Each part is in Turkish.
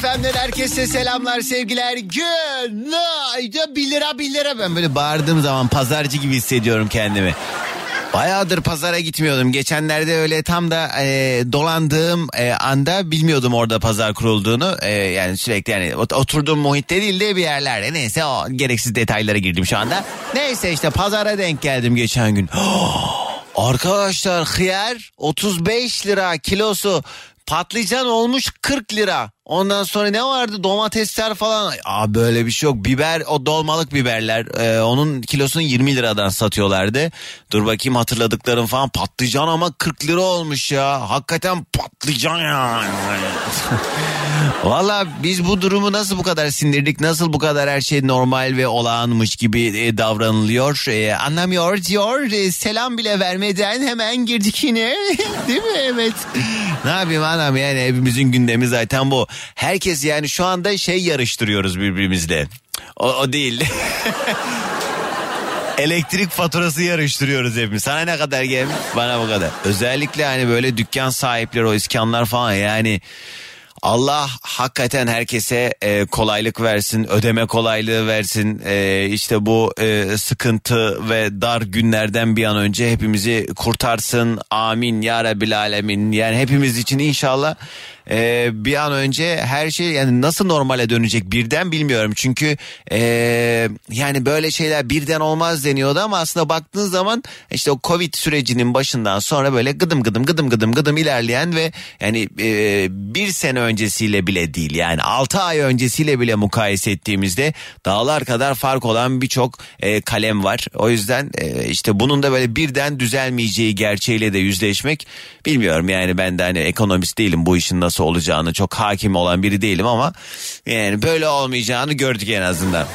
FM'den herkese selamlar sevgiler. Günaydın 1 lira 1 lira. Ben böyle bağırdığım zaman pazarcı gibi hissediyorum kendimi. Bayağıdır pazara gitmiyordum. Geçenlerde öyle tam da e, dolandığım e, anda bilmiyordum orada pazar kurulduğunu. E, yani sürekli yani ot- oturduğum muhitte değil de bir yerlerde. Neyse o gereksiz detaylara girdim şu anda. Neyse işte pazara denk geldim geçen gün. Arkadaşlar hıyar 35 lira kilosu. Patlıcan olmuş 40 lira. Ondan sonra ne vardı domatesler falan. Aa böyle bir şey yok. Biber o dolmalık biberler. e, onun kilosunu 20 liradan satıyorlardı. Dur bakayım hatırladıklarım falan. Patlıcan ama 40 lira olmuş ya. Hakikaten patlıcan ya. Valla biz bu durumu nasıl bu kadar sindirdik? Nasıl bu kadar her şey normal ve olağanmış gibi e, davranılıyor? E, anlamıyor diyor. E, selam bile vermeden hemen girdik yine. Değil mi? Evet. ne yapayım anam yani hepimizin gündemi zaten bu. Herkes yani şu anda şey yarıştırıyoruz birbirimizle. O, o değil. Elektrik faturası yarıştırıyoruz hepimiz. Sana ne kadar gelmiş? Bana bu kadar. Özellikle hani böyle dükkan sahipleri o iskanlar falan yani Allah hakikaten herkese e, kolaylık versin, ödeme kolaylığı versin. E, işte bu e, sıkıntı ve dar günlerden bir an önce hepimizi kurtarsın. Amin ya Rabbil Alemin. Yani hepimiz için inşallah e, bir an önce her şey yani nasıl normale dönecek birden bilmiyorum. Çünkü e, yani böyle şeyler birden olmaz deniyordu ama aslında baktığın zaman işte o Covid sürecinin başından sonra böyle gıdım gıdım gıdım gıdım gıdım ilerleyen ve yani e, bir sene öncesiyle bile değil yani 6 ay öncesiyle bile mukayese ettiğimizde dağlar kadar fark olan birçok e, kalem var. O yüzden e, işte bunun da böyle birden düzelmeyeceği gerçeğiyle de yüzleşmek bilmiyorum yani ben de hani ekonomist değilim bu işin nasıl olacağını çok hakim olan biri değilim ama yani böyle olmayacağını gördük en azından.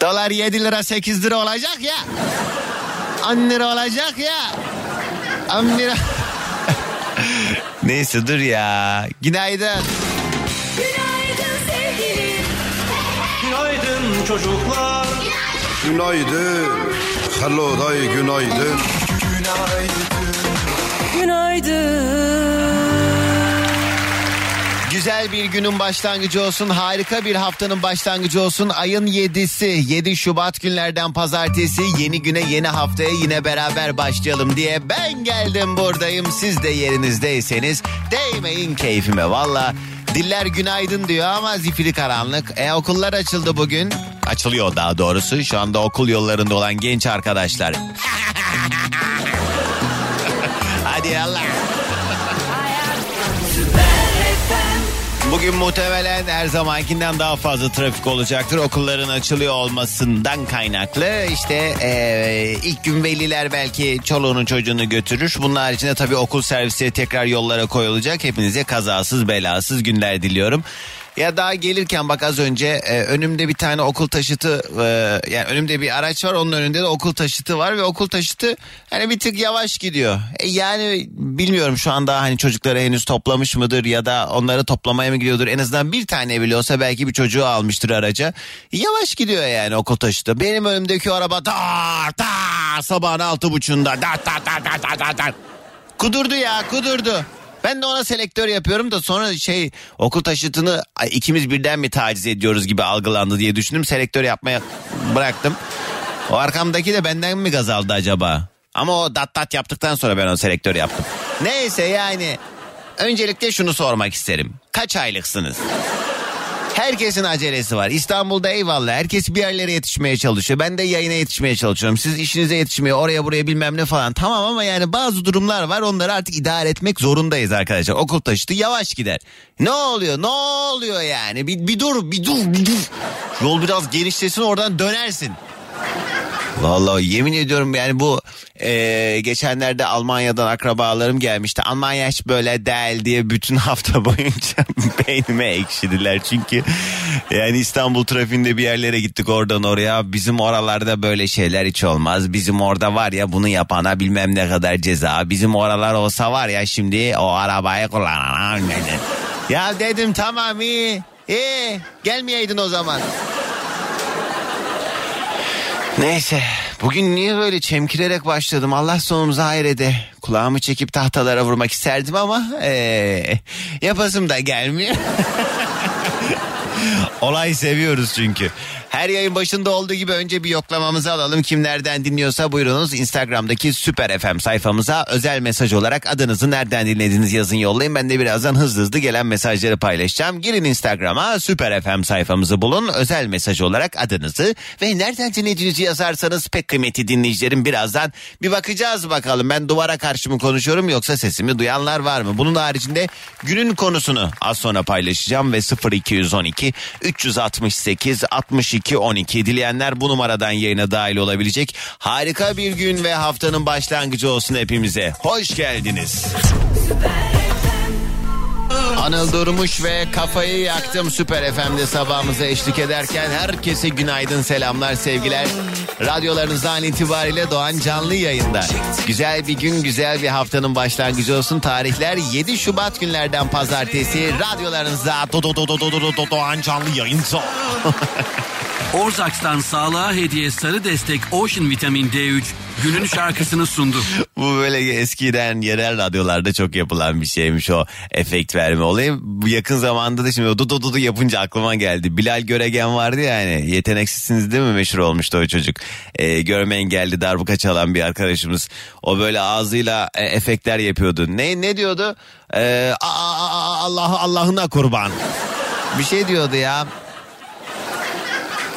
Dolar 7 lira 8 lira olacak ya. 10 lira olacak ya. 10 lira. Neyse dur ya. Günaydın. Günaydın sevgilim. Günaydın çocuklar. Günaydın. Hello day günaydın. Güzel bir günün başlangıcı olsun. Harika bir haftanın başlangıcı olsun. Ayın 7'si 7 Şubat günlerden pazartesi yeni güne yeni haftaya yine beraber başlayalım diye ben geldim buradayım. Siz de yerinizdeyseniz değmeyin keyfime valla. Diller günaydın diyor ama zifiri karanlık. E okullar açıldı bugün. Açılıyor daha doğrusu. Şu anda okul yollarında olan genç arkadaşlar. Hadi Allah. Bugün muhtemelen her zamankinden daha fazla trafik olacaktır. Okulların açılıyor olmasından kaynaklı. İşte eee, ilk gün veliler belki çoluğunu çocuğunu götürür. Bunun haricinde tabii okul servisleri tekrar yollara koyulacak. Hepinize kazasız belasız günler diliyorum. Ya daha gelirken bak az önce e, önümde bir tane okul taşıtı e, yani önümde bir araç var onun önünde de okul taşıtı var ve okul taşıtı hani bir tık yavaş gidiyor. E, yani bilmiyorum şu anda hani çocukları henüz toplamış mıdır ya da onları toplamaya mı gidiyordur. En azından bir tane bile olsa belki bir çocuğu almıştır araca. Yavaş gidiyor yani okul taşıtı. Benim önümdeki araba dar dar sabahın altı buçuğunda dar dar dar dar dar dar dar. Kudurdu ya kudurdu. Ben de ona selektör yapıyorum da sonra şey okul taşıtını ikimiz birden mi taciz ediyoruz gibi algılandı diye düşündüm. Selektör yapmaya bıraktım. O arkamdaki de benden mi gaz aldı acaba? Ama o dat dat yaptıktan sonra ben o selektör yaptım. Neyse yani öncelikle şunu sormak isterim. Kaç aylıksınız? Herkesin acelesi var. İstanbul'da eyvallah. Herkes bir yerlere yetişmeye çalışıyor. Ben de yayına yetişmeye çalışıyorum. Siz işinize yetişmeye oraya buraya bilmem ne falan. Tamam ama yani bazı durumlar var. Onları artık idare etmek zorundayız arkadaşlar. Okul taşıtı yavaş gider. Ne oluyor? Ne oluyor yani? Bir, bir dur, bir dur, bir dur. Yol biraz genişlesin oradan dönersin. Vallahi yemin ediyorum yani bu e, geçenlerde Almanya'dan akrabalarım gelmişti. Almanya hiç böyle değil diye bütün hafta boyunca beynime ekşidiler. Çünkü yani İstanbul trafiğinde bir yerlere gittik oradan oraya. Bizim oralarda böyle şeyler hiç olmaz. Bizim orada var ya bunu yapana bilmem ne kadar ceza. Bizim oralar olsa var ya şimdi o arabayı kullanan. Ya dedim tamam iyi. İyi gelmeyeydin o zaman. Neyse bugün niye böyle çemkirerek başladım Allah sonumuzu hayrede. Kulağımı çekip tahtalara vurmak isterdim ama ee, yapasım da gelmiyor. Olay seviyoruz çünkü. Her yayın başında olduğu gibi önce bir yoklamamızı alalım. Kim nereden dinliyorsa buyurunuz Instagram'daki Süper FM sayfamıza özel mesaj olarak adınızı nereden dinlediğiniz yazın yollayın. Ben de birazdan hızlı hızlı gelen mesajları paylaşacağım. Girin Instagram'a Süper FM sayfamızı bulun. Özel mesaj olarak adınızı ve nereden dinlediğinizi yazarsanız pek kıymetli dinleyicilerim birazdan bir bakacağız bakalım. Ben duvara karşı mı konuşuyorum yoksa sesimi duyanlar var mı? Bunun haricinde günün konusunu az sonra paylaşacağım ve 0212 368 62 12 dileyenler bu numaradan yayına dahil olabilecek. Harika bir gün ve haftanın başlangıcı olsun hepimize. Hoş geldiniz. Anıl Durmuş ve Kafayı Yaktım Süper FM'de sabahımıza eşlik ederken herkese günaydın, selamlar, sevgiler. Radyolarınızdan itibariyle Doğan canlı yayında. Güzel bir gün, güzel bir haftanın başlangıcı olsun. Tarihler 7 Şubat günlerden pazartesi. Radyolarınızda do do do do do do do Doğan canlı yayında. Orzaks'tan sağlığa hediye sarı destek Ocean Vitamin D3 günün şarkısını sundu. Bu böyle eskiden yerel radyolarda çok yapılan bir şeymiş o efekt verme olayı. Yakın zamanda da şimdi dudu dudu yapınca aklıma geldi. Bilal Göregen vardı ya hani yeteneksizsiniz değil mi meşhur olmuştu o çocuk. Ee, görme engelli darbuka çalan bir arkadaşımız. O böyle ağzıyla e, efektler yapıyordu. Ne ne diyordu? Ee, "Aa, aa, Allah Allah'ına kurban. Bir şey diyordu ya.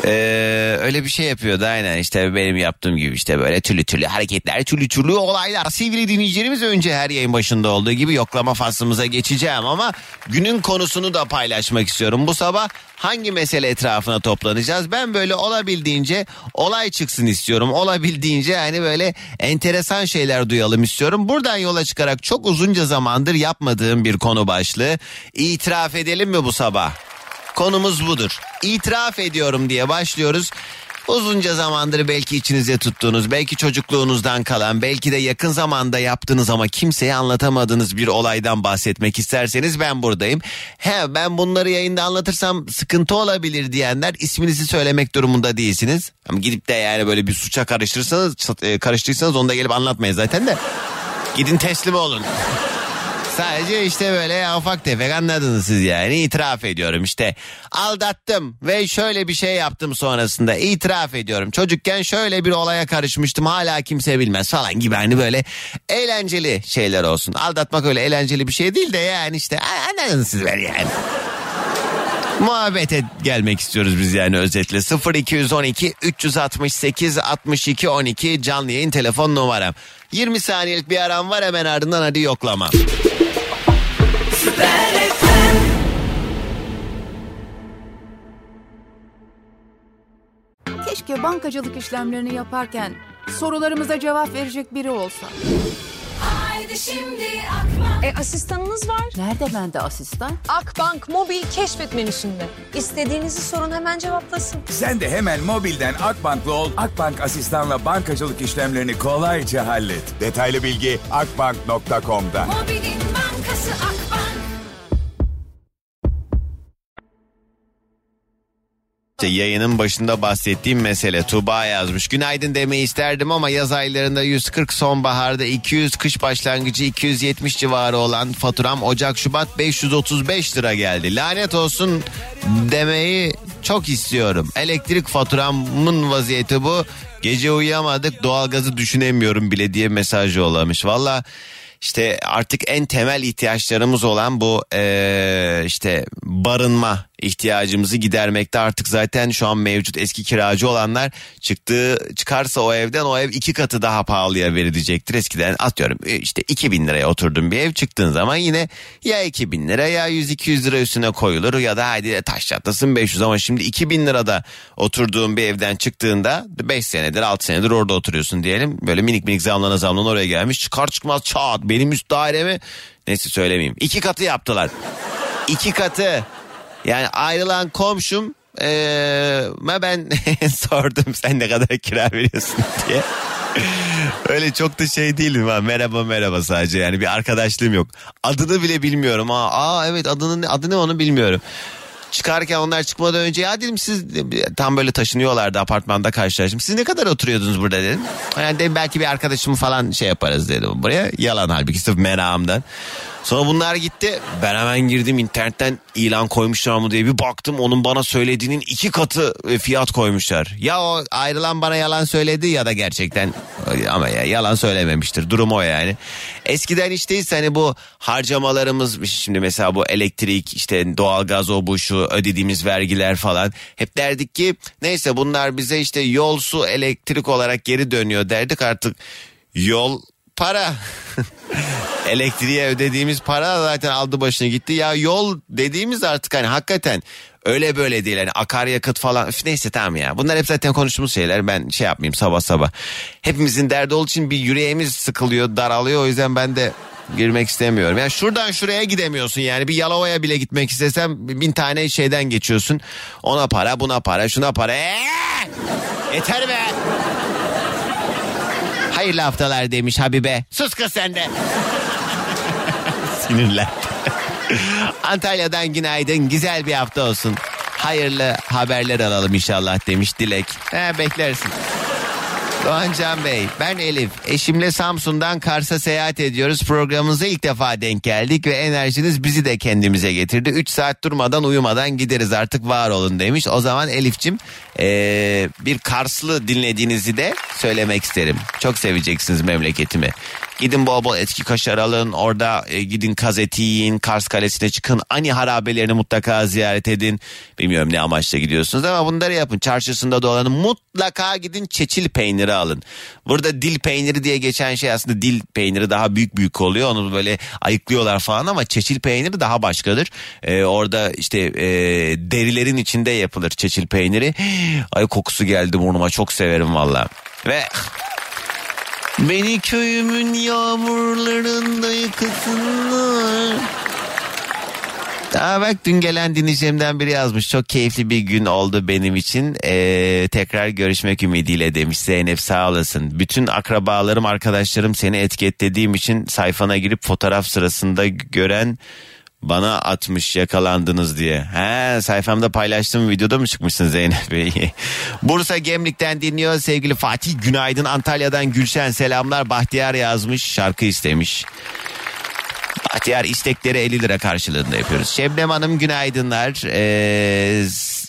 Ee, öyle bir şey yapıyordu aynen. İşte benim yaptığım gibi işte böyle türlü türlü hareketler türlü türlü olaylar. Sevgili dinleyicilerimiz önce her yayın başında olduğu gibi yoklama faslımıza geçeceğim ama günün konusunu da paylaşmak istiyorum. Bu sabah hangi mesele etrafına toplanacağız? Ben böyle olabildiğince olay çıksın istiyorum. Olabildiğince hani böyle enteresan şeyler duyalım istiyorum. Buradan yola çıkarak çok uzunca zamandır yapmadığım bir konu başlığı. İtiraf edelim mi bu sabah Konumuz budur. İtiraf ediyorum diye başlıyoruz. Uzunca zamandır belki içinize tuttuğunuz, belki çocukluğunuzdan kalan, belki de yakın zamanda yaptığınız ama kimseye anlatamadığınız bir olaydan bahsetmek isterseniz ben buradayım. He ben bunları yayında anlatırsam sıkıntı olabilir diyenler isminizi söylemek durumunda değilsiniz. Ama gidip de yani böyle bir suça karıştırırsanız, e, karıştıysanız onu da gelip anlatmayın zaten de. Gidin teslim olun. Sadece işte böyle ufak tefek anladınız siz yani. İtiraf ediyorum işte. Aldattım ve şöyle bir şey yaptım sonrasında. İtiraf ediyorum. Çocukken şöyle bir olaya karışmıştım. Hala kimse bilmez falan gibi. Hani böyle eğlenceli şeyler olsun. Aldatmak öyle eğlenceli bir şey değil de yani işte. Anladınız siz beni yani. Muhabbete gelmek istiyoruz biz yani özetle. 0212 368 62 12 canlı yayın telefon numaram. 20 saniyelik bir aram var. Hemen ardından hadi yoklama. Keşke bankacılık işlemlerini yaparken sorularımıza cevap verecek biri olsa. Haydi şimdi akma. E asistanınız var. Nerede bende asistan? Akbank mobil keşfet menüsünde. İstediğinizi sorun hemen cevaplasın. Sen de hemen mobilden Akbank'la ol. Akbank asistanla bankacılık işlemlerini kolayca hallet. Detaylı bilgi akbank.com'da. Mobilin bankası Akbank. İşte yayının başında bahsettiğim mesele Tuba yazmış. Günaydın demeyi isterdim ama yaz aylarında 140 sonbaharda 200 kış başlangıcı 270 civarı olan faturam Ocak Şubat 535 lira geldi. Lanet olsun demeyi çok istiyorum. Elektrik faturamın vaziyeti bu. Gece uyuyamadık doğalgazı düşünemiyorum bile diye mesaj yollamış. Valla işte artık en temel ihtiyaçlarımız olan bu eee, işte barınma ihtiyacımızı gidermekte artık zaten şu an mevcut eski kiracı olanlar çıktığı çıkarsa o evden o ev iki katı daha pahalıya verilecektir. Eskiden atıyorum e, işte 2000 liraya oturdun bir ev çıktığın zaman yine ya 2000 lira ya 100-200 lira üstüne koyulur ya da hadi taş çatlasın 500 ama şimdi 2000 lirada oturduğun bir evden çıktığında 5 senedir 6 senedir orada oturuyorsun diyelim. Böyle minik minik zamlana zamlana oraya gelmiş çıkar çıkmaz çat benim üst dairemi neyse söylemeyeyim. iki katı yaptılar. iki katı yani ayrılan komşum ee, ben sordum sen ne kadar kira veriyorsun diye. Öyle çok da şey değilim ha merhaba merhaba sadece yani bir arkadaşlığım yok. Adını bile bilmiyorum ha. Aa evet adını adı ne onu bilmiyorum. Çıkarken onlar çıkmadan önce ya dedim siz tam böyle taşınıyorlardı apartmanda karşılaştım. Siz ne kadar oturuyordunuz burada dedim. Yani dedim belki bir arkadaşımı falan şey yaparız dedim buraya. Yalan halbuki sırf merakımdan. Sonra bunlar gitti. Ben hemen girdim internetten ilan koymuşlar mı diye bir baktım. Onun bana söylediğinin iki katı e, fiyat koymuşlar. Ya o ayrılan bana yalan söyledi ya da gerçekten ama ya yalan söylememiştir. Durum o yani. Eskiden işte hani bu harcamalarımız şimdi mesela bu elektrik işte doğalgaz o bu şu ödediğimiz vergiler falan. Hep derdik ki neyse bunlar bize işte yol su elektrik olarak geri dönüyor derdik artık yol para. Elektriğe ödediğimiz para zaten aldı başını gitti. Ya yol dediğimiz artık hani hakikaten öyle böyle değil. Hani akaryakıt falan Üf, neyse tamam ya. Bunlar hep zaten konuştuğumuz şeyler. Ben şey yapmayayım sabah sabah. Hepimizin derdi olduğu için bir yüreğimiz sıkılıyor daralıyor. O yüzden ben de girmek istemiyorum. Yani şuradan şuraya gidemiyorsun yani. Bir Yalova'ya bile gitmek istesem bin tane şeyden geçiyorsun. Ona para buna para şuna para. Ee! Yeter be. Hayırlı haftalar demiş Habibe. Sus kız sen de. Sinirler. Antalya'dan günaydın. Güzel bir hafta olsun. Hayırlı haberler alalım inşallah demiş Dilek. He, beklersin. Doğan Can Bey, ben Elif. Eşimle Samsun'dan Kars'a seyahat ediyoruz. Programımıza ilk defa denk geldik ve enerjiniz bizi de kendimize getirdi. 3 saat durmadan uyumadan gideriz artık var olun demiş. O zaman Elif'cim ee, bir Karslı dinlediğinizi de söylemek isterim. Çok seveceksiniz memleketimi. Gidin bol bol etki kaşar alın. Orada e, gidin kaz eti yiyin. Kars Kalesi'ne çıkın. Ani harabelerini mutlaka ziyaret edin. Bilmiyorum ne amaçla gidiyorsunuz ama bunları yapın. Çarşısında dolanın. Mutlaka gidin çeçil peyniri alın. Burada dil peyniri diye geçen şey aslında dil peyniri daha büyük büyük oluyor. Onu böyle ayıklıyorlar falan ama çeçil peyniri daha başkadır. Ee, orada işte e, derilerin içinde yapılır çeçil peyniri. Ay kokusu geldi burnuma çok severim valla. Ve Beni köyümün yağmurlarında yıkasınlar. Aa bak dün gelen dinleyicimden biri yazmış. Çok keyifli bir gün oldu benim için. Ee, tekrar görüşmek ümidiyle demiş Zeynep sağ olasın. Bütün akrabalarım arkadaşlarım seni etiketlediğim için sayfana girip fotoğraf sırasında gören bana atmış yakalandınız diye. He sayfamda paylaştığım videoda mı çıkmışsın Zeynep Bey? Bursa Gemlik'ten dinliyor sevgili Fatih Günaydın Antalya'dan Gülşen selamlar Bahtiyar yazmış şarkı istemiş. Bahtiyar istekleri 50 lira karşılığında yapıyoruz. Şebnem Hanım günaydınlar. Ee,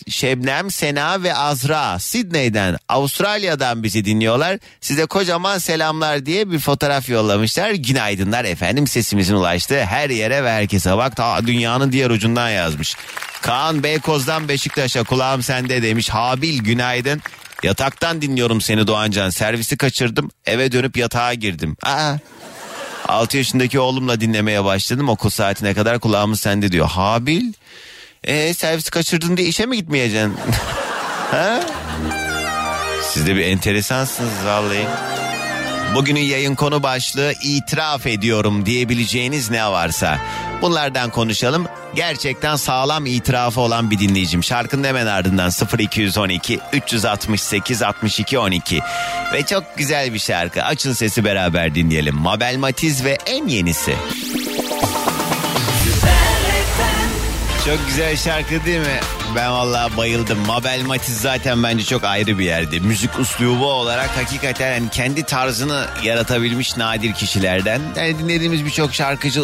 Şebnem, Sena ve Azra Sydney'den Avustralya'dan bizi dinliyorlar. Size kocaman selamlar diye bir fotoğraf yollamışlar. Günaydınlar efendim sesimizin ulaştığı her yere ve herkese bak ta dünyanın diğer ucundan yazmış. Kaan Beykoz'dan Beşiktaş'a kulağım sende demiş. Habil günaydın. Yataktan dinliyorum seni Doğancan. Servisi kaçırdım. Eve dönüp yatağa girdim. Aa, 6 yaşındaki oğlumla dinlemeye başladım. Okul saatine kadar kulağımız sende diyor. Habil e, servisi kaçırdın diye işe mi gitmeyeceksin? ha? Siz de bir enteresansınız vallahi. Bugünün yayın konu başlığı itiraf ediyorum diyebileceğiniz ne varsa. Bunlardan konuşalım. Gerçekten sağlam itirafı olan bir dinleyicim. Şarkının hemen ardından 0212 368 62 12. Ve çok güzel bir şarkı. Açın sesi beraber dinleyelim. Mabel Matiz ve en yenisi. Çok güzel şarkı değil mi? Ben vallahi bayıldım. Mabel Matiz zaten bence çok ayrı bir yerde. Müzik uslubu olarak hakikaten yani kendi tarzını yaratabilmiş nadir kişilerden. Yani dinlediğimiz birçok şarkıcı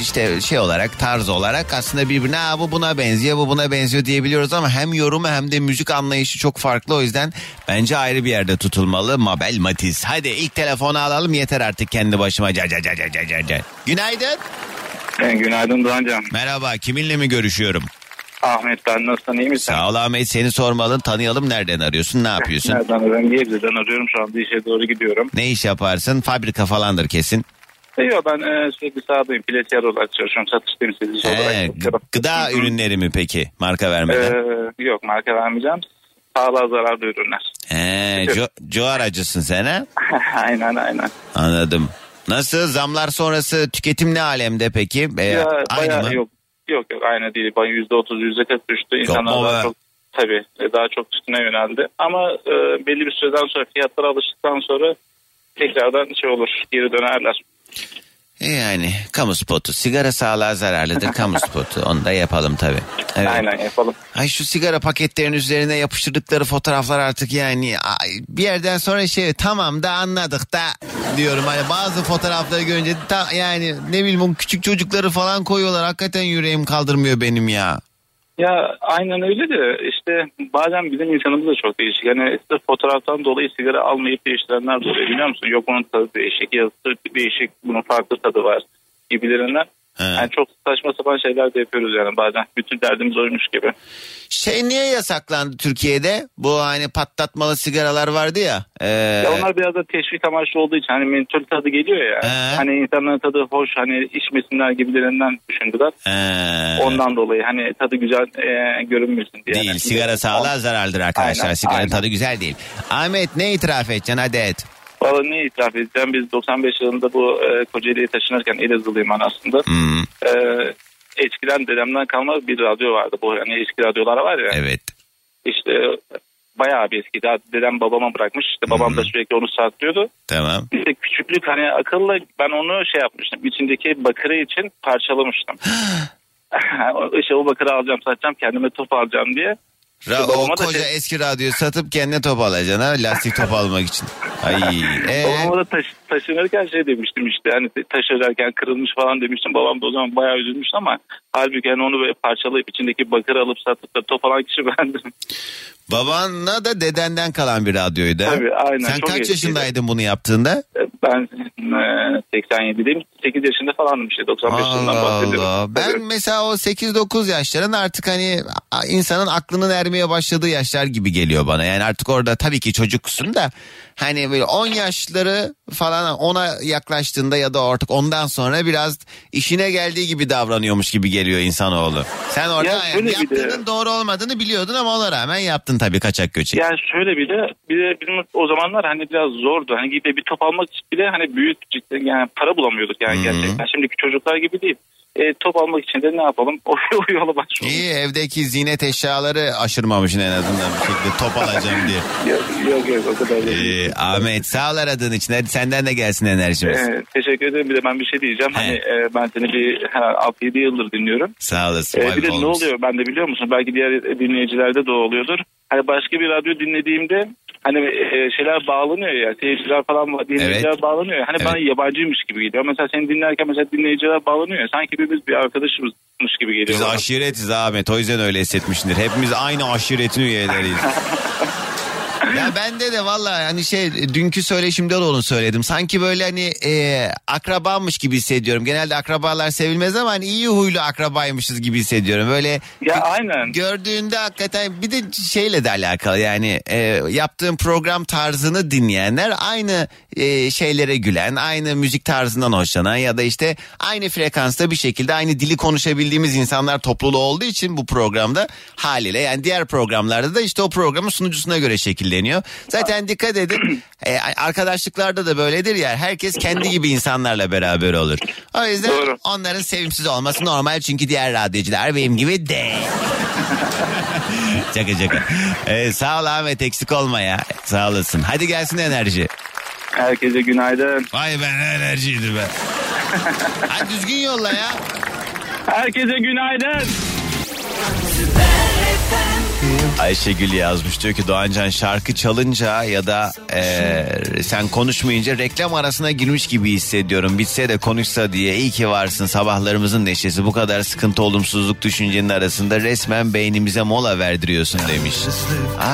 işte şey olarak tarz olarak aslında birbirine bu buna benziyor bu buna benziyor diyebiliyoruz ama hem yorumu hem de müzik anlayışı çok farklı. O yüzden bence ayrı bir yerde tutulmalı Mabel Matiz. Hadi ilk telefonu alalım yeter artık kendi başıma. Ca, ca, ca, ca, ca, ca. Günaydın. Günaydın Doğancan. Merhaba kiminle mi görüşüyorum? Ahmet ben nasılsın iyi misin? Sağ ol Ahmet seni sormalı tanıyalım nereden arıyorsun ne yapıyorsun? Nereden arıyorum? Gebze'den arıyorum şu anda işe doğru gidiyorum. Ne iş yaparsın fabrika falandır kesin. E, Yok ben e, sürekli sahadayım. Platiyer olarak çalışıyorum. Satış temsilcisi olarak Ee, çalışıyorum. gıda ürünleri mi peki marka vermeden? Ee, yok marka vermeyeceğim. Sağlığa zararlı ürünler. He, co, co aracısın sen ha? aynen aynen. Anladım. Nasıl zamlar sonrası tüketim ne alemde peki? Ee, ya, aynı bayağı mı? yok. Yok yok aynı değil. Bayağı yüzde otuz yüzde kırk düştü. İnsanlar daha çok tabii e, daha çok üstüne yöneldi. Ama e, belli bir süreden sonra fiyatlara alıştıktan sonra tekrardan şey olur geri dönerler. E Yani kamu spotu. Sigara sağlığa zararlıdır kamu spotu. Onu da yapalım tabii. Evet. Aynen yapalım. Ay şu sigara paketlerinin üzerine yapıştırdıkları fotoğraflar artık yani ay, bir yerden sonra şey tamam da anladık da diyorum. Hani bazı fotoğrafları görünce ta, yani ne bileyim küçük çocukları falan koyuyorlar. Hakikaten yüreğim kaldırmıyor benim ya. Ya aynen öyle de işte bazen bizim insanımız da çok değişik. Yani sırf fotoğraftan dolayı sigara almayıp değiştirenler de oluyor biliyor musun? Yok onun tadı değişik, yazısı değişik, bunun farklı tadı var gibilerinden. Yani çok saçma sapan şeyler de yapıyoruz yani bazen. Bütün derdimiz oymuş gibi. Şey niye yasaklandı Türkiye'de? Bu hani patlatmalı sigaralar vardı ya. Ee, Ya onlar biraz da teşvik amaçlı olduğu için hani mentol tadı geliyor ya. Hani insanların tadı hoş hani içmesinler gibilerinden düşündüler. ee, Ondan dolayı hani tadı güzel e, görünmesin diye. Değil Yani sigara sağlığa zararlıdır arkadaşlar. Aynen, Sigaranın aynen. tadı güzel değil. Ahmet ne itiraf edeceksin hadi et. Valla ne itiraf edeceğim biz 95 yılında bu e, Kocaeli'ye taşınırken Elazığlıyım ben aslında. Hmm, E, eskiden dedemden kalma bir radyo vardı. Bu hani eski radyolar var ya. evet. İşte bayağı bir eski. Daha dedem babama bırakmış. İşte babam da sürekli onu saklıyordu. Tamam. İşte küçüklük hani akılla ben onu şey yapmıştım. İçindeki bakırı için parçalamıştım. işte o bakırı alacağım satacağım kendime top alacağım diye. Ra- o babama da koca şey- eski radyoyu satıp kendine top alacaksın ha lastik top almak için. Ay ee? Babama da taş, taşınırken şey demiştim işte hani taşırken kırılmış falan demiştim. Babam da o zaman bayağı üzülmüştü ama halbuki hani onu böyle parçalayıp içindeki bakırı alıp satıp da top alan kişi bendim. Babanla da dedenden kalan bir radyoydu. Tabii, aynen. Sen Çok kaç eskiydi. yaşındaydın bunu yaptığında? Ben e, 87'deyim. 8 yaşında falandım işte 95 yılından Allah bahsediyorum. Allah. Ben mesela o 8-9 yaşların artık hani insanın aklının ermeye başladığı yaşlar gibi geliyor bana. Yani artık orada tabii ki çocuksun da hani böyle 10 yaşları falan ona yaklaştığında ya da artık ondan sonra biraz işine geldiği gibi davranıyormuş gibi geliyor insanoğlu. Sen orada Ya yani de- yaptığının doğru olmadığını biliyordun ama ona rağmen yaptın tabii kaçak göçek. Yani şöyle bir de bir de bizim o zamanlar hani biraz zordu. Hani gidip bir top almak bile hani büyük cidden yani para bulamıyorduk yani gerçekten. Şimdiki çocuklar gibi değil. E, top almak için de ne yapalım? O, o yola başvurduk. İyi evdeki zinet eşyaları aşırmamışsın en azından bir şekilde top alacağım diye. Yok yok, yok o kadar değil. Ee, Ahmet sağ ol aradığın için. Hadi senden de gelsin enerjimiz. Ee, teşekkür ederim. Bir de ben bir şey diyeceğim. Hani e, ben seni bir ha, 6-7 yıldır dinliyorum. Sağ olasın. Ee, bir de be ne oluyor ben de biliyor musun? Belki diğer dinleyicilerde de oluyordur. Hani başka bir radyo dinlediğimde hani e, şeyler bağlanıyor ya. Seyirciler falan dinleyiciler bağlanıyor ya. Hani bana yabancıymış gibi geliyor. Mesela seni dinlerken mesela dinleyiciler bağlanıyor. Sanki biz bir arkadaşımızmış gibi geliyor. Biz bana. aşiretiz Ahmet o yüzden öyle hissetmişsindir. Hepimiz aynı aşiretin üyeleriyiz. ya bende de valla hani şey dünkü söyleşimde de onu söyledim. Sanki böyle hani e, akrabamış gibi hissediyorum. Genelde akrabalar sevilmez ama hani iyi huylu akrabaymışız gibi hissediyorum. Böyle Ya aynen. gördüğünde hakikaten bir de şeyle de alakalı yani e, yaptığım program tarzını dinleyenler aynı e, şeylere gülen, aynı müzik tarzından hoşlanan ya da işte aynı frekansta bir şekilde aynı dili konuşabildiğimiz insanlar topluluğu olduğu için bu programda haliyle yani diğer programlarda da işte o programın sunucusuna göre şekilleniyor. Zaten dikkat edin e, arkadaşlıklarda da böyledir ya herkes kendi gibi insanlarla beraber olur. O yüzden onların sevimsiz olması normal çünkü diğer radyocular benim gibi değil. Şaka şaka. Ee, sağ ol Ahmet eksik olma ya. Sağ olasın. Hadi gelsin enerji. Herkese günaydın. Vay be ne enerjiydi be. Hadi düzgün yolla ya. Herkese günaydın. Ayşegül yazmış diyor ki Doğancan şarkı çalınca ya da e, sen konuşmayınca reklam arasına girmiş gibi hissediyorum. Bitse de konuşsa diye iyi ki varsın sabahlarımızın neşesi bu kadar sıkıntı olumsuzluk düşüncenin arasında resmen beynimize mola verdiriyorsun demiş. Aa,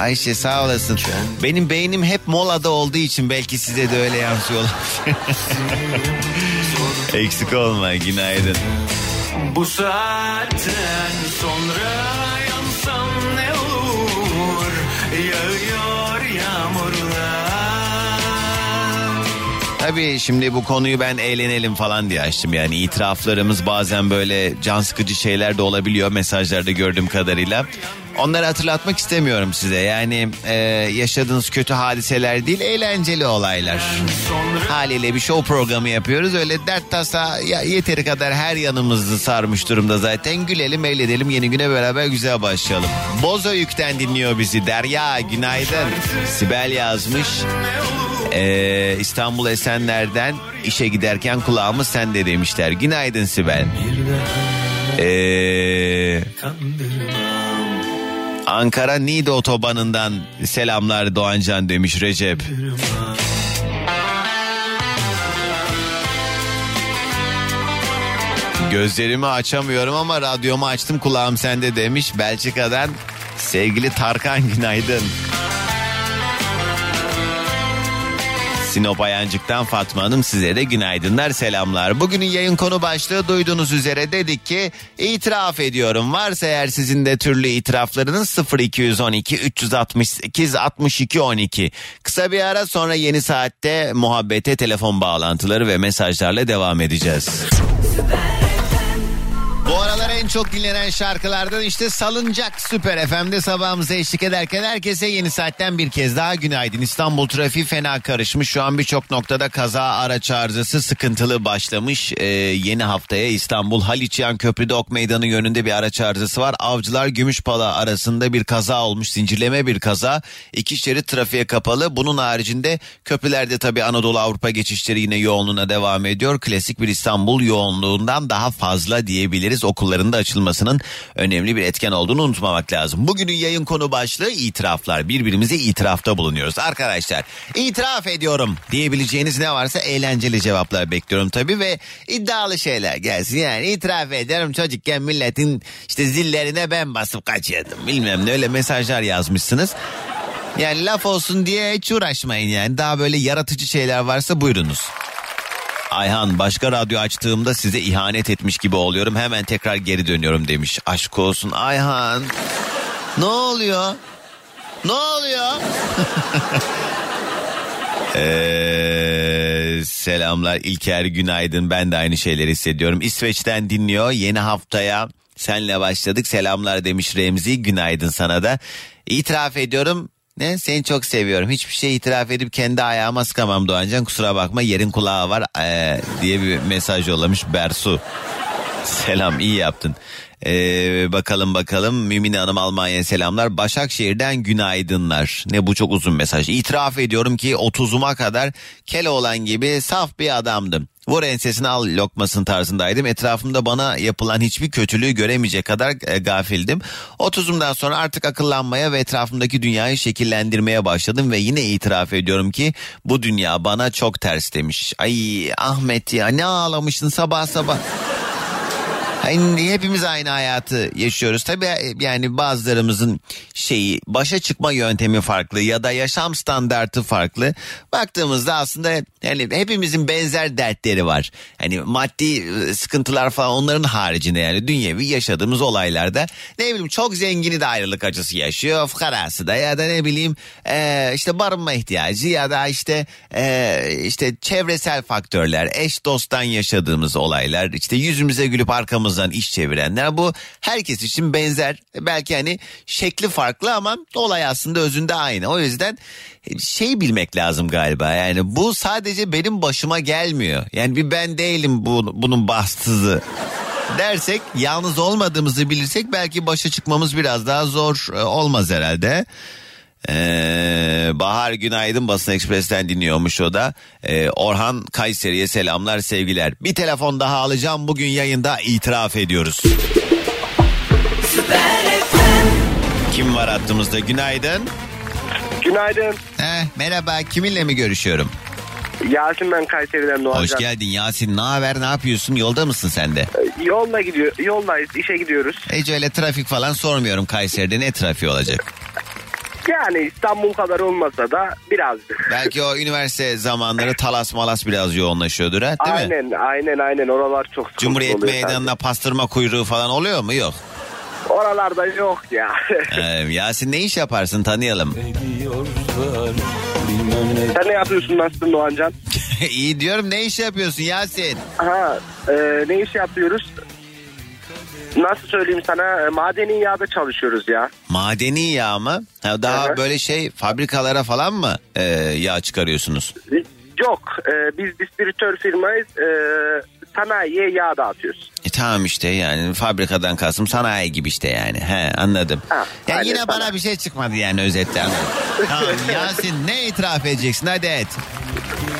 Ayşe sağ olasın. Benim beynim hep molada olduğu için belki size de öyle yansıyor. Eksik olma günaydın. Bu saatten sonra Yağıyor yağmurlar Tabii şimdi bu konuyu ben eğlenelim falan diye açtım. Yani itiraflarımız bazen böyle can sıkıcı şeyler de olabiliyor mesajlarda gördüğüm kadarıyla. Onları hatırlatmak istemiyorum size. Yani e, yaşadığınız kötü hadiseler değil eğlenceli olaylar. Haliyle bir show programı yapıyoruz. Öyle dert tasa ya, yeteri kadar her yanımızı sarmış durumda zaten. Gülelim eğlenelim yeni güne beraber güzel başlayalım. Bozo Yük'ten dinliyor bizi. Derya günaydın. Sibel yazmış. Ee, İstanbul Esenler'den işe giderken kulağımız sende demişler. Günaydın Sibel. Ee, Ankara Niğde otobanından selamlar Doğancan demiş Recep. Gözlerimi açamıyorum ama radyomu açtım kulağım sende demiş Belçika'dan sevgili Tarkan günaydın. Sinop Ayancık'tan Fatma Hanım size de günaydınlar selamlar. Bugünün yayın konu başlığı duyduğunuz üzere dedik ki itiraf ediyorum. Varsa eğer sizin de türlü itiraflarınız 0212 368 62 12. Kısa bir ara sonra yeni saatte muhabbete telefon bağlantıları ve mesajlarla devam edeceğiz. Bu aralar en çok dinlenen şarkılardan işte Salıncak Süper FM'de sabahımıza eşlik ederken herkese yeni saatten bir kez daha günaydın. İstanbul trafiği fena karışmış. Şu an birçok noktada kaza araç arızası sıkıntılı başlamış. Ee, yeni haftaya İstanbul Haliç Yan Köprüde Ok Meydanı yönünde bir araç arızası var. Avcılar Gümüşpala arasında bir kaza olmuş. Zincirleme bir kaza. İki şerit trafiğe kapalı. Bunun haricinde köprülerde tabii Anadolu Avrupa geçişleri yine yoğunluğuna devam ediyor. Klasik bir İstanbul yoğunluğundan daha fazla diyebiliriz okulların da açılmasının önemli bir etken olduğunu unutmamak lazım. Bugünün yayın konu başlığı itiraflar. Birbirimize itirafta bulunuyoruz. Arkadaşlar itiraf ediyorum diyebileceğiniz ne varsa eğlenceli cevaplar bekliyorum tabii ve iddialı şeyler gelsin. Yani itiraf ederim çocukken milletin işte zillerine ben basıp kaçıyordum. Bilmem ne öyle mesajlar yazmışsınız. Yani laf olsun diye hiç uğraşmayın yani. Daha böyle yaratıcı şeyler varsa buyurunuz. Ayhan başka radyo açtığımda size ihanet etmiş gibi oluyorum. Hemen tekrar geri dönüyorum demiş. Aşk olsun Ayhan. Ne oluyor? Ne oluyor? Ee, selamlar İlker günaydın ben de aynı şeyleri hissediyorum. İsveç'ten dinliyor yeni haftaya senle başladık selamlar demiş Remzi günaydın sana da. İtiraf ediyorum ne seni çok seviyorum hiçbir şey itiraf edip kendi ayağıma sıkamam Doğancan kusura bakma yerin kulağı var ee, diye bir mesaj yollamış Bersu. Selam iyi yaptın. Ee, bakalım bakalım Mümine Hanım Almanya'ya selamlar. Başakşehir'den günaydınlar. Ne bu çok uzun mesaj. İtiraf ediyorum ki 30'uma kadar Keloğlan gibi saf bir adamdım. Vur ensesini al lokmasın tarzındaydım. Etrafımda bana yapılan hiçbir kötülüğü göremeyecek kadar e, gafildim. 30'umdan sonra artık akıllanmaya ve etrafımdaki dünyayı şekillendirmeye başladım ve yine itiraf ediyorum ki bu dünya bana çok ters demiş. Ay Ahmet ya ne ağlamışsın sabah sabah. Yani hepimiz aynı hayatı yaşıyoruz. Tabii yani bazılarımızın şeyi başa çıkma yöntemi farklı ya da yaşam standartı farklı. Baktığımızda aslında yani hepimizin benzer dertleri var. Hani maddi sıkıntılar falan onların haricinde yani dünyevi yaşadığımız olaylarda ne bileyim çok zengini de ayrılık acısı yaşıyor. Fukarası da ya da ne bileyim e, işte barınma ihtiyacı ya da işte e, işte çevresel faktörler, eş dosttan yaşadığımız olaylar, işte yüzümüze gülüp arkamızdan iş çevirenler bu herkes için benzer. Belki hani şekli farklı ama olay aslında özünde aynı. O yüzden şey bilmek lazım galiba. Yani bu sadece benim başıma gelmiyor. Yani bir ben değilim bu, bunun bahtsızı dersek yalnız olmadığımızı bilirsek belki başa çıkmamız biraz daha zor e, olmaz herhalde. Ee, Bahar Günaydın Basın Ekspres'ten dinliyormuş o da. Ee, Orhan Kayseri'ye selamlar sevgiler. Bir telefon daha alacağım bugün yayında itiraf ediyoruz. Kim var hattımızda günaydın. Günaydın. Heh, merhaba kiminle mi görüşüyorum? Yasin ben Kayseri'den Doğancan. Hoş geldin Yasin ne haber ne yapıyorsun yolda mısın sen de? Yolla gidiyor, yoldayız işe gidiyoruz. Hiç öyle trafik falan sormuyorum Kayseri'de ne trafiği olacak? Yani İstanbul kadar olmasa da birazcık. Belki o üniversite zamanları talas malas biraz yoğunlaşıyordur ha değil mi? aynen aynen aynen oralar çok sıkıntı Cumhuriyet Meydanı'na pastırma kuyruğu falan oluyor mu? Yok. Oralarda yok ya. Ee, Yasin ne iş yaparsın tanıyalım. Sen ne yapıyorsun nasılsın Doğancan? İyi diyorum ne iş yapıyorsun Yasin? Ha, e, ne iş yapıyoruz? Nasıl söyleyeyim sana? E, Madeni yağda çalışıyoruz ya. Madeni yağ mı? Ha, daha Hı hı. böyle şey fabrikalara falan mı e, yağ çıkarıyorsunuz? Yok, e, biz distribütör firmayız. E, sanayiye yağ dağıtıyoruz. E tamam işte yani fabrikadan kasım sanayi gibi işte yani. He anladım. Ha, ya yine sana. bana bir şey çıkmadı yani özetle tamam Yasin ne itiraf edeceksin hadi et.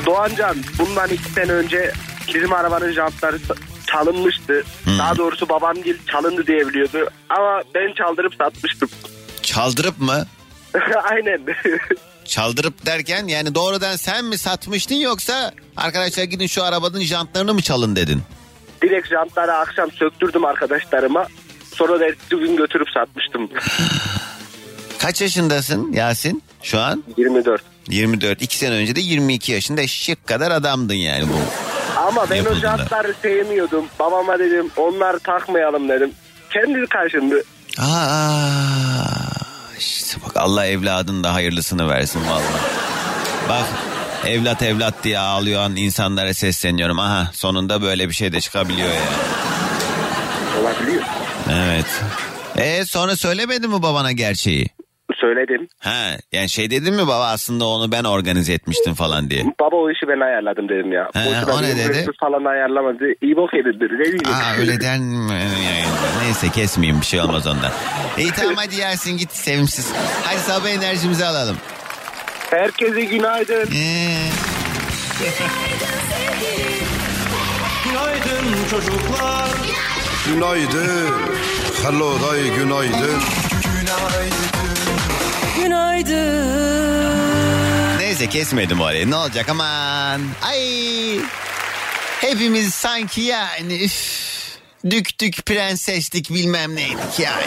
Doğancan bundan iki sene önce bizim arabanın jantları çalınmıştı. Hmm. Daha doğrusu babam gel çalındı diye biliyordu. Ama ben çaldırıp satmıştım. Çaldırıp mı? Aynen. Çaldırıp derken yani doğrudan sen mi satmıştın yoksa arkadaşlar gidin şu arabanın jantlarını mı çalın dedin? Direkt jantları akşam söktürdüm arkadaşlarıma. Sonra da gün götürüp satmıştım. Kaç yaşındasın Yasin şu an? 24. 24. 2 sene önce de 22 yaşında eşek kadar adamdın yani bu. Ama ben o Yapıldığında. jantları sevmiyordum. Babama dedim onları takmayalım dedim. Kendi kaşındı. Aa, işte bak Allah evladın da hayırlısını versin vallahi. Bak evlat evlat diye ağlayan insanlara sesleniyorum. Aha sonunda böyle bir şey de çıkabiliyor ya. Olabiliyor. Evet. E sonra söylemedin mi babana gerçeği? Söyledim. Ha yani şey dedin mi baba aslında onu ben organize etmiştim falan diye. Baba o işi ben ayarladım dedim ya. He, Boşuna o ne dedi? falan ayarlamadı. İyi bok edildir. Ne diyeyim? Aa öyle der? Neyse kesmeyeyim bir şey olmaz ondan. İyi tamam hadi yersin git sevimsiz. Hadi sabah enerjimizi alalım. Herkese günaydın. Ee, Günaydın çocuklar. Günaydın. Hello day günaydın. Günaydın. Neyse kesmedim orayı ne olacak aman. Ay hepimiz sanki yani üf, düktük prenseslik bilmem neydik yani.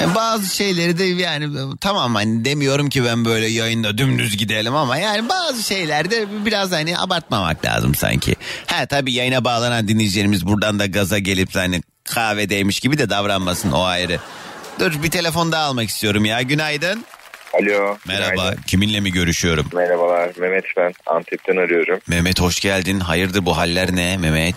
Ya Bazı şeyleri de yani tamam hani demiyorum ki ben böyle yayında dümdüz gidelim ama yani bazı şeylerde biraz hani abartmamak lazım sanki. Ha tabii yayına bağlanan dinleyicilerimiz buradan da gaza gelip hani kahvedeymiş gibi de davranmasın o ayrı. Dur bir telefon daha almak istiyorum ya günaydın. Alo. Merhaba günaydın. kiminle mi görüşüyorum? Merhabalar Mehmet ben Antep'ten arıyorum. Mehmet hoş geldin. Hayırdır bu haller ne Mehmet?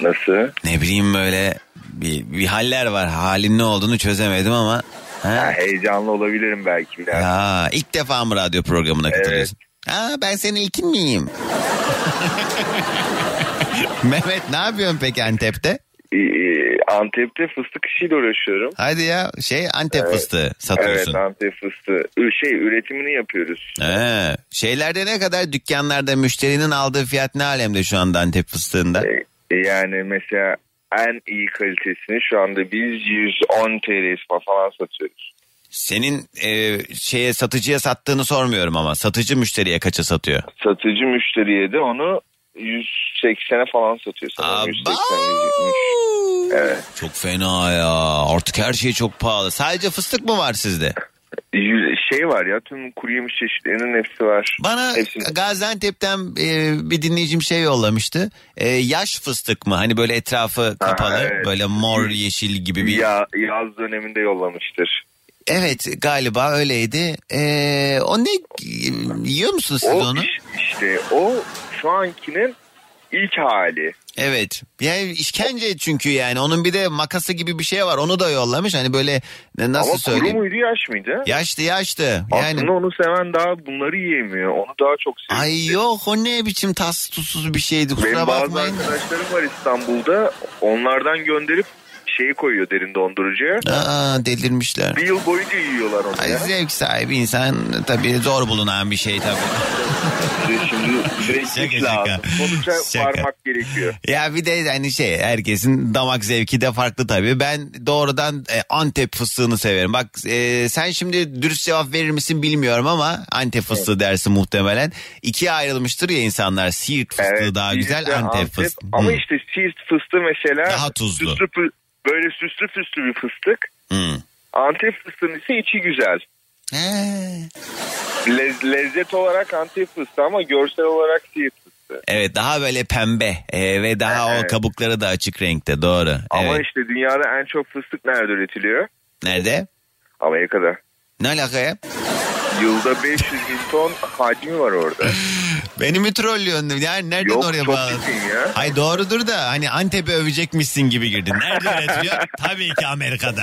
Nasıl? Ne bileyim böyle bir, bir haller var. Halin ne olduğunu çözemedim ama. Ha? Ha, heyecanlı olabilirim belki biraz. Ya ilk defa mı radyo programına katılıyorsun? Ha ben senin ilkin miyim? Mehmet ne yapıyorsun peki Antep'te? Ee, Antep'te fıstık işiyle uğraşıyorum. Hadi ya şey Antep Evet. fıstığı satıyorsun. Evet Antep fıstığı. Şey üretimini yapıyoruz. He, şeylerde ne kadar dükkanlarda müşterinin aldığı fiyat ne alemde şu anda Antep fıstığında? Ee, Yani mesela en iyi kalitesini şu anda biz 110 TL falan satıyoruz. Senin e, şeye satıcıya sattığını sormuyorum ama satıcı müşteriye kaça satıyor? Satıcı müşteriye de onu 180'e falan satıyor. sanırım. 180, 170. Evet. Çok fena ya. Artık her şey çok pahalı. Sadece fıstık mı var sizde? Şey var ya tüm kuru yemiş çeşitlerinin hepsi var. Bana Hepsini- Gaziantep'ten e, bir dinleyicim şey yollamıştı. E, yaş fıstık mı? Hani böyle etrafı kapalı. evet. Böyle mor yeşil gibi bir. Ya, yaz döneminde yollamıştır. Evet galiba öyleydi. E, o ne yiyor musunuz siz O onu? iş- işte o şu ankinin ilk hali. Evet. Yani işkence çünkü yani. Onun bir de makası gibi bir şey var. Onu da yollamış. Hani böyle nasıl Ama söyleyeyim? kuru muydu yaş mıydı? Yaşlı yaşlı. Yani Aslında onu seven daha bunları yiyemiyor. Onu daha çok seviyor. Ay yok o ne biçim tatsız tuzsuz bir şeydi kusura Benim bazı bakmayın. arkadaşlarım var İstanbul'da. Onlardan gönderip şeyi koyuyor derin dondurucuya. Aa delirmişler. Bir yıl boyunca yiyorlar onu Ay, ya. zevk sahibi insan tabii zor bulunan bir şey tabii. Şimdi zevklik lazım. Sonuca Şaka. varmak gerekiyor. Ya bir de hani şey herkesin damak zevki de farklı tabii. Ben doğrudan e, Antep fıstığını severim. Bak e, sen şimdi dürüst cevap verir misin bilmiyorum ama Antep fıstığı dersin muhtemelen. İkiye ayrılmıştır ya insanlar. Siirt fıstığı daha güzel Siirt'te Antep, fıstığı. Ama Hmm. işte Siirt fıstığı mesela Daha tuzlu. süslü böyle süslü püslü bir fıstık. Hmm. Antep fıstığının ise içi güzel. Lez- lezzet olarak Antep fıstığı ama görsel olarak Siirt fıstığı. Evet daha böyle pembe e, ve daha o Evet. kabukları da açık renkte doğru. Ama evet. işte dünyada en çok fıstık nerede üretiliyor? Nerede? Amerika'da. Ne alaka ya? Yılda 500 bin ton hacmi var orada. Beni mi trollüyorsun? Yani nereden Yok, oraya bağladın? ya. Hay doğrudur da hani Antep'i övecekmişsin gibi girdin. Nerede üretiliyor? Tabii ki Amerika'da.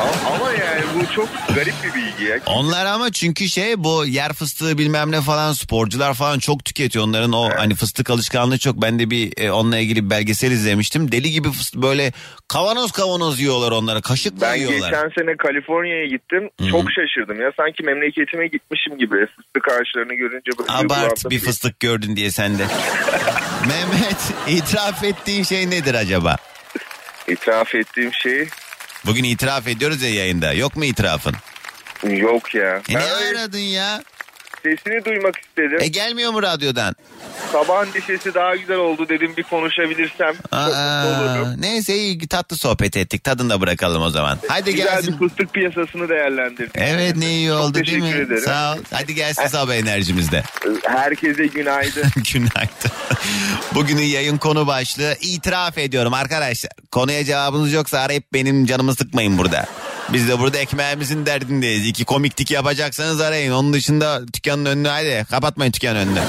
ama, ama yani bu çok garip bir bilgi ya. Onlar ama çünkü şey bu yer fıstığı bilmem ne falan sporcular falan çok tüketiyor. Onların o hani fıstık alışkanlığı çok. Ben de bir e, onunla ilgili bir belgesel izlemiştim. Deli gibi fıstık böyle kavanoz kavanoz yiyorlar onları. Kaşıkla Ben yiyorlar. geçen sene Kaliforniya'ya gittim. Hı hı. Çok şaşırdım ya. Sanki memleketime gitmişim gibi. Fıstık ağaçlarını görünce böyle Abart duygulandım bir fıstık gördün diye sen de. Mehmet itiraf ettiğin şey nedir acaba? İtiraf ettiğim şey Bugün itiraf ediyoruz ya yayında. Yok mu itirafın? yok ya. E ne aradın ya? Sesini duymak istedim. E gelmiyor mu radyodan? Sabahın neşesi daha güzel oldu dedim bir konuşabilirsem. Çok. Aa, neyse iyi tatlı sohbet ettik. Tadını da bırakalım o zaman. Hadi Güzel gelsin. bir fıstık piyasasını değerlendirdik. Evet ne iyi Çok oldu değil mi? ederim. Sağ ol. Hadi gelsin sabah enerjimizde. Herkese günaydın. Günaydın. Bugünün yayın konu başlığı itiraf ediyorum arkadaşlar. Konuya cevabınız yoksa arayıp benim canımı sıkmayın burada. Biz de burada ekmeğimizin derdindeyiz. İki komiklik yapacaksanız arayın. Onun dışında dükkanın önünü hadi kapatmayın dükkanın önünü.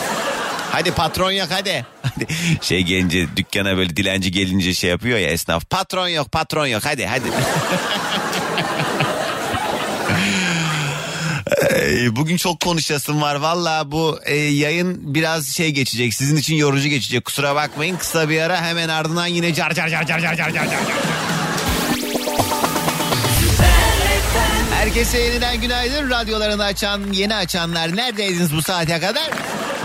Hadi patron yok hadi. hadi. Şey gelince dükkana böyle dilenci gelince şey yapıyor ya esnaf. Patron yok patron yok hadi hadi. Bugün çok konuşasım var. Valla bu e, yayın biraz şey geçecek. Sizin için yorucu geçecek. Kusura bakmayın. Kısa bir ara hemen ardından yine car car car car car car car car. Herkese yeniden günaydın. Radyolarını açan, yeni açanlar neredeydiniz bu saate kadar?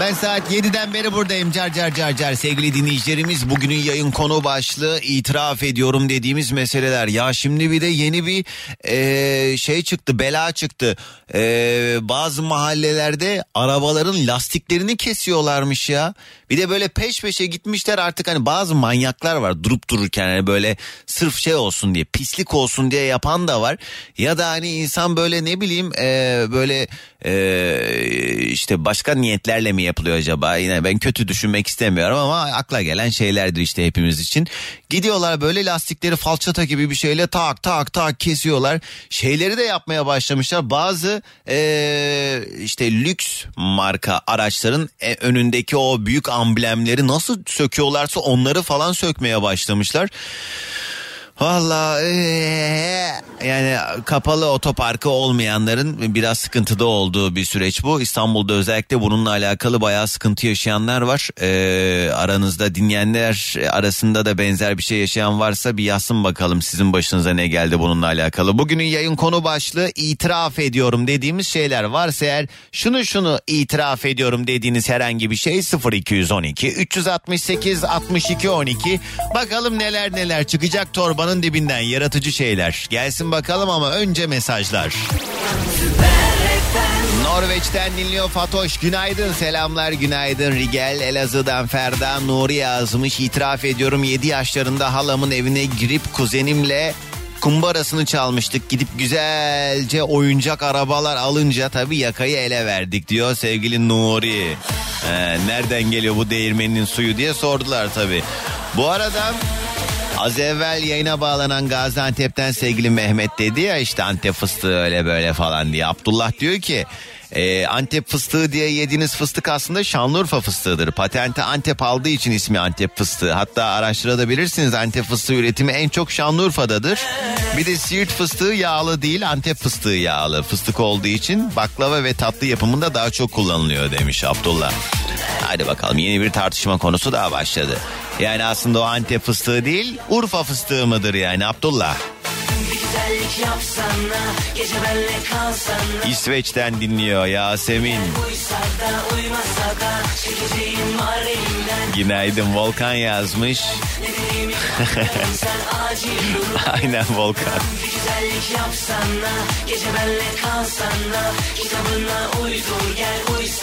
Ben saat 7'den beri buradayım car car car car. Sevgili dinleyicilerimiz bugünün yayın konu başlığı itiraf ediyorum dediğimiz meseleler. Ya şimdi bir de yeni bir e, şey çıktı bela çıktı. E, bazı mahallelerde arabaların lastiklerini kesiyorlarmış ya. Bir de böyle peş peşe gitmişler artık hani bazı manyaklar var durup dururken hani böyle sırf şey olsun diye pislik olsun diye yapan da var. Ya da hani insan böyle ne bileyim e, böyle e, işte başka niyetlerle mi yapılıyor acaba? Yine ben kötü düşünmek istemiyorum ama akla gelen şeylerdir işte hepimiz için. Gidiyorlar böyle lastikleri falçata gibi bir şeyle tak tak tak kesiyorlar. Şeyleri de yapmaya başlamışlar. Bazı e, işte lüks marka araçların e, önündeki o büyük amblemleri nasıl söküyorlarsa onları falan sökmeye başlamışlar. Valla eee, yani kapalı otoparkı olmayanların biraz sıkıntıda olduğu bir süreç bu. İstanbul'da özellikle bununla alakalı bayağı sıkıntı yaşayanlar var. Eee, aranızda dinleyenler arasında da benzer bir şey yaşayan varsa bir yazsın bakalım sizin başınıza ne geldi bununla alakalı. Bugünün yayın konu başlığı itiraf ediyorum dediğimiz şeyler varsa eğer şunu şunu itiraf ediyorum dediğiniz herhangi bir şey 0212 368 62 12 bakalım neler neler çıkacak torbanın dibinden yaratıcı şeyler. Gelsin bakalım ama önce mesajlar. Norveç'ten dinliyor Fatoş. Günaydın selamlar günaydın. Rigel Elazığ'dan Ferda Nuri yazmış. İtiraf ediyorum 7 yaşlarında halamın evine girip kuzenimle kumbarasını çalmıştık. Gidip güzelce oyuncak arabalar alınca tabii yakayı ele verdik diyor sevgili Nuri. Ee, nereden geliyor bu değirmenin suyu diye sordular tabii. Bu arada Az evvel yayına bağlanan Gaziantep'ten sevgili Mehmet dedi ya işte Antep fıstığı öyle böyle falan diye. Abdullah diyor ki e, Antep fıstığı diye yediğiniz fıstık aslında Şanlıurfa fıstığıdır. Patente Antep aldığı için ismi Antep fıstığı. Hatta araştırabilirsiniz Antep fıstığı üretimi en çok Şanlıurfa'dadır. Bir de Siirt fıstığı yağlı değil Antep fıstığı yağlı. Fıstık olduğu için baklava ve tatlı yapımında daha çok kullanılıyor demiş Abdullah. Hadi bakalım yeni bir tartışma konusu daha başladı. Yani aslında o Antep fıstığı değil Urfa fıstığı mıdır yani Abdullah? Yapsana, İsveç'ten dinliyor Yasemin. Da, Günaydın Volkan yazmış. Aynen Volkan.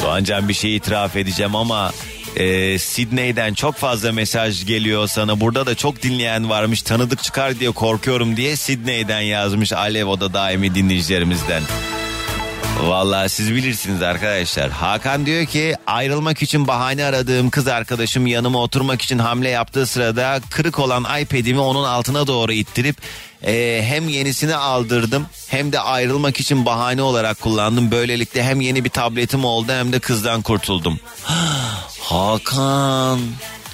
Doğancan bir şey itiraf edeceğim ama ee, Sydney'den çok fazla mesaj geliyor sana. Burada da çok dinleyen varmış. Tanıdık çıkar diye korkuyorum diye Sydney'den yazmış Alev o da daimi dinleyicilerimizden. Vallahi siz bilirsiniz arkadaşlar. Hakan diyor ki ayrılmak için bahane aradığım kız arkadaşım yanıma oturmak için hamle yaptığı sırada kırık olan iPad'imi onun altına doğru ittirip e, hem yenisini aldırdım hem de ayrılmak için bahane olarak kullandım. Böylelikle hem yeni bir tabletim oldu hem de kızdan kurtuldum. Hakan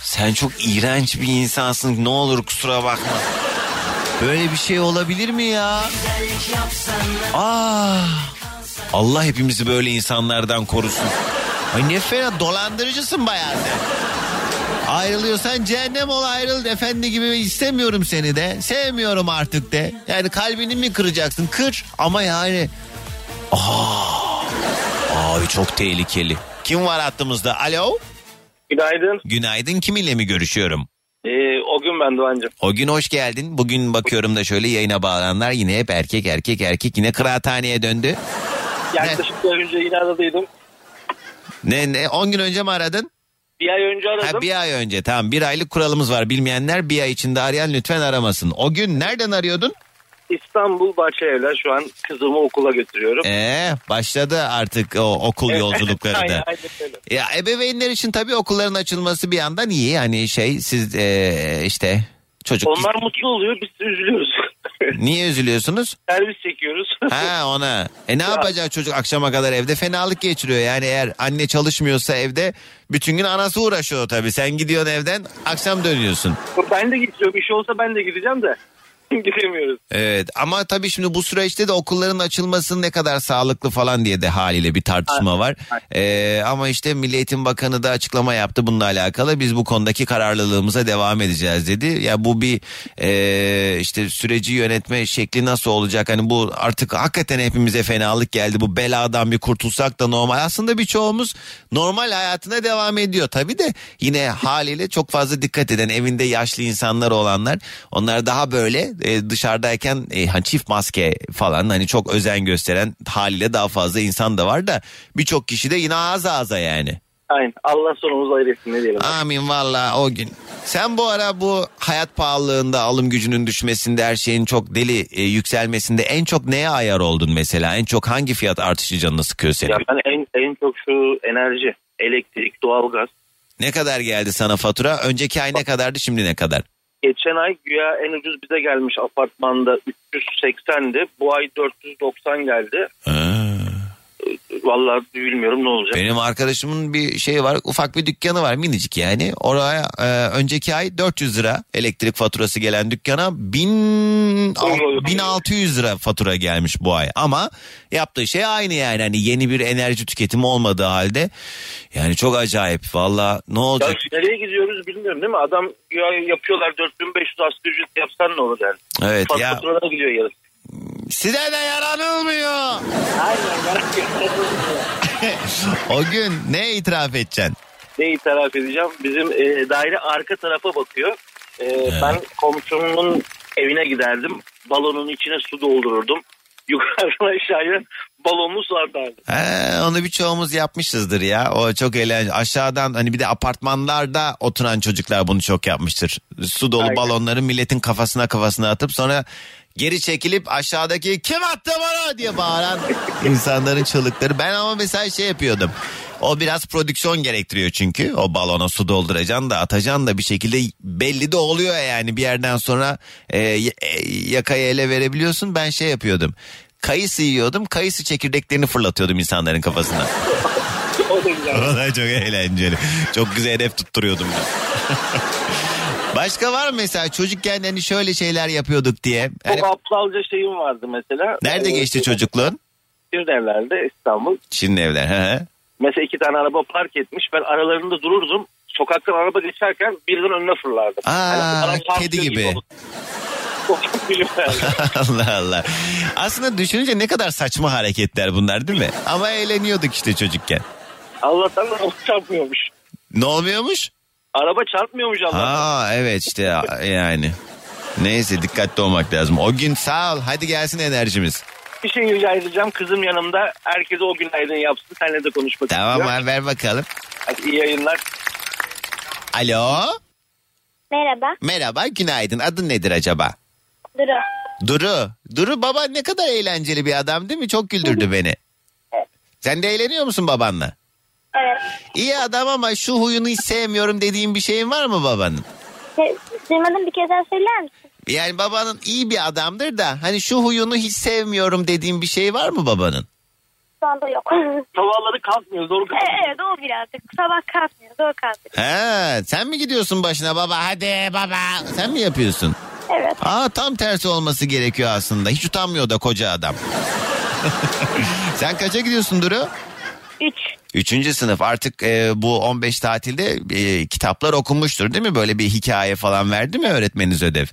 sen çok iğrenç bir insansın ne olur kusura bakma. Böyle bir şey olabilir mi ya? Ah. Allah hepimizi böyle insanlardan korusun. Ay ne fena dolandırıcısın bayağı sen. Ayrılıyorsan cehennem ol ayrıl efendi gibi istemiyorum seni de. Sevmiyorum artık de. Yani kalbini mi kıracaksın? Kır ama yani. Aa, abi çok tehlikeli. Kim var hattımızda? Alo? Günaydın. Günaydın kiminle mi görüşüyorum? Ee, o gün ben Doğancığım. O gün hoş geldin. Bugün bakıyorum da şöyle yayına bağlananlar yine hep erkek erkek erkek yine kıraathaneye döndü. Yaklaşık bir ay önce yine aradaydım. Ne ne 10 gün önce mi aradın? Bir ay önce aradım. Ha bir ay önce tamam bir aylık kuralımız var bilmeyenler bir ay içinde arayan lütfen aramasın. O gün nereden arıyordun? İstanbul Bahçelievler şu an kızımı okula götürüyorum. Ee başladı artık o okul yolculukları aynen, da. aynen öyle. Ya ebeveynler için tabii okulların açılması bir yandan iyi. Hani şey siz ee, işte çocuk Onlar mutlu oluyor biz de üzülüyoruz. niye üzülüyorsunuz? Servis çekiyoruz. Ha ona. E ne yapacak çocuk akşama kadar evde fenalık geçiriyor. Yani eğer anne çalışmıyorsa evde bütün gün anası uğraşıyor tabii. Sen gidiyorsun evden akşam dönüyorsun. ben de gidiyorum. İş olsa ben de gideceğim de. Gidemiyoruz. Evet ama tabii şimdi bu süreçte de okulların açılması ne kadar sağlıklı falan diye de haliyle bir tartışma var. Ee, ama işte Milli Eğitim Bakanı da açıklama yaptı bununla alakalı. Biz bu konudaki kararlılığımıza devam edeceğiz dedi. Ya bu bir ee, işte süreci yönetme şekli nasıl olacak? Hani bu artık hakikaten hepimize fenalık geldi. Bu beladan bir kurtulsak da normal. Aslında birçoğumuz normal hayatına devam ediyor. Tabii de yine haliyle çok fazla dikkat eden evinde yaşlı insanlar olanlar onlar daha böyle e, dışarıdayken e, hani çift maske falan hani çok özen gösteren haliyle daha fazla insan da var da birçok kişi de yine ağza ağza yani. Aynen. Allah sonumuzu ayırsın ne diyelim. Amin valla o gün. Sen bu ara bu hayat pahalılığında alım gücünün düşmesinde her şeyin çok deli e, yükselmesinde en çok neye ayar oldun mesela? En çok hangi fiyat artışı canını sıkıyor seni? Ya ben en, en çok şu enerji, elektrik, doğalgaz. Ne kadar geldi sana fatura? Önceki ay ne kadardı şimdi ne kadar? Geçen ay güya en ucuz bize gelmiş apartmanda 380'di. Bu ay 490 geldi. Vallahi bilmiyorum ne olacak. Benim arkadaşımın bir şey var ufak bir dükkanı var minicik yani. Oraya e, önceki ay 400 lira elektrik faturası gelen dükkana 1000, al- 1600 lira fatura gelmiş bu ay. Ama yaptığı şey aynı yani hani yeni bir enerji tüketimi olmadığı halde. Yani çok acayip valla ne Ya olacak? nereye gidiyoruz bilmiyorum değil mi? Adam güya yapıyorlar 4500 asgari ücret yapsan ne olur yani. Evet Fat- ya gidiyor yarısı. Size de yaranılmıyor. Aynen O gün ne itiraf edeceksin? Ne itiraf edeceğim? Bizim e, daire arka tarafa bakıyor. E, Ben komşumun evine giderdim. Balonun içine su doldururdum. Yukarıdan aşağıya balonlu su atardım. He, onu birçoğumuz yapmışızdır ya. O çok eğlenceli. Aşağıdan hani bir de apartmanlarda oturan çocuklar bunu çok yapmıştır. Su dolu Aynen. balonları milletin kafasına kafasına atıp sonra geri çekilip aşağıdaki kim attı bana diye bağıran insanların çığlıkları. Ben ama mesela şey yapıyordum. O biraz prodüksiyon gerektiriyor çünkü. O balona su dolduracaksın da atacaksın da bir şekilde belli de oluyor yani. Bir yerden sonra e, e, yakayı ele verebiliyorsun. Ben şey yapıyordum. Kayısı yiyordum. Kayısı çekirdeklerini fırlatıyordum insanların kafasına. O da güzel. O da çok eğlenceli. Çok güzel hedef tutturuyordum ben. Başka var mı mesela çocukken hani şöyle şeyler yapıyorduk diye? Çok aptalca şeyim vardı mesela. nerede E, geçti çocukluğun? Şirinevler'de İstanbul. Şirin evler. He. Mesela iki tane araba park etmiş. Ben aralarında dururdum. Sokaktan araba geçerken birden önüne fırlardım. Aa, araba kedi gibi. Allah Allah. Aslında düşününce ne kadar saçma hareketler bunlar değil mi? Ama eğleniyorduk işte çocukken. Allah'tan araba çarpmıyormuş. Ne olmuyormuş? Araba çarpmıyormuş Allah'tan. Ha evet işte yani. Neyse dikkatli olmak lazım. O gün sağ ol. Hadi gelsin enerjimiz. Bir şey rica edeceğim. Kızım yanımda. Herkese o günaydın yapsın. Seninle de konuşmak Tamam istiyorum. abi ver bakalım. Hadi iyi yayınlar. Alo. Merhaba. Merhaba günaydın. Adın nedir acaba? Duru. Duru. Duru baba ne kadar eğlenceli bir adam değil mi? Çok güldürdü beni. Sen de eğleniyor musun babanla? Evet. İyi adam ama şu huyunu hiç sevmiyorum dediğin bir şeyin var mı babanın? Şey, Duymadım bir kez daha söyler misin? Yani babanın iyi bir adamdır da hani şu huyunu hiç sevmiyorum dediğin bir şey var mı babanın? Şu anda yok. Sabahları kalkmıyor zor evet o birazcık. Sabah kalkmıyor. Zor kalkıyor. He, sen mi gidiyorsun başına baba hadi baba sen mi yapıyorsun? Evet. Aa tam tersi olması gerekiyor aslında. Hiç utanmıyor da koca adam. sen kaça gidiyorsun Duru? Üç. Üçüncü sınıf artık e, bu 15 tatilde e, kitaplar okunmuştur değil mi? Böyle bir hikaye falan verdi mi öğretmeniniz ödev?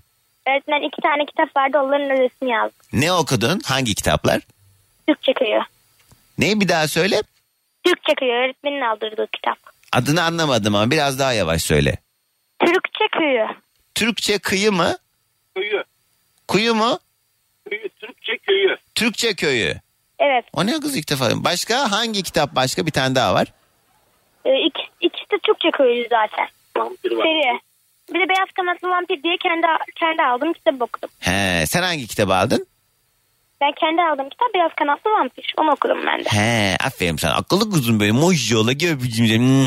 Öğretmen iki tane kitap vardı. Onların ödesini yazdı. Ne okudun? Hangi kitaplar? Türkçe köyü. Ne bir daha söyle? Türkçe köyü. Öğretmenin aldırdığı kitap. Adını anlamadım ama biraz daha yavaş söyle. Türkçe köyü. Türkçe kıyı mı? Köyü. Kuyu mu? Köyü. Türkçe köyü. Türkçe köyü. Evet. O ne kız ilk defa? Başka hangi kitap başka bir tane daha var? Ee, ik, ikisi de Türkçe köylü zaten. Vampir var. Seri. Bir de Beyaz Kanatlı Vampir diye kendi kendi aldığım kitap okudum. He, sen hangi kitabı aldın? Ben kendi aldığım kitap Beyaz Kanatlı Vampir. Onu okudum ben de. He, aferin sana. Akıllı kuzum böyle. Mojola göpücüm.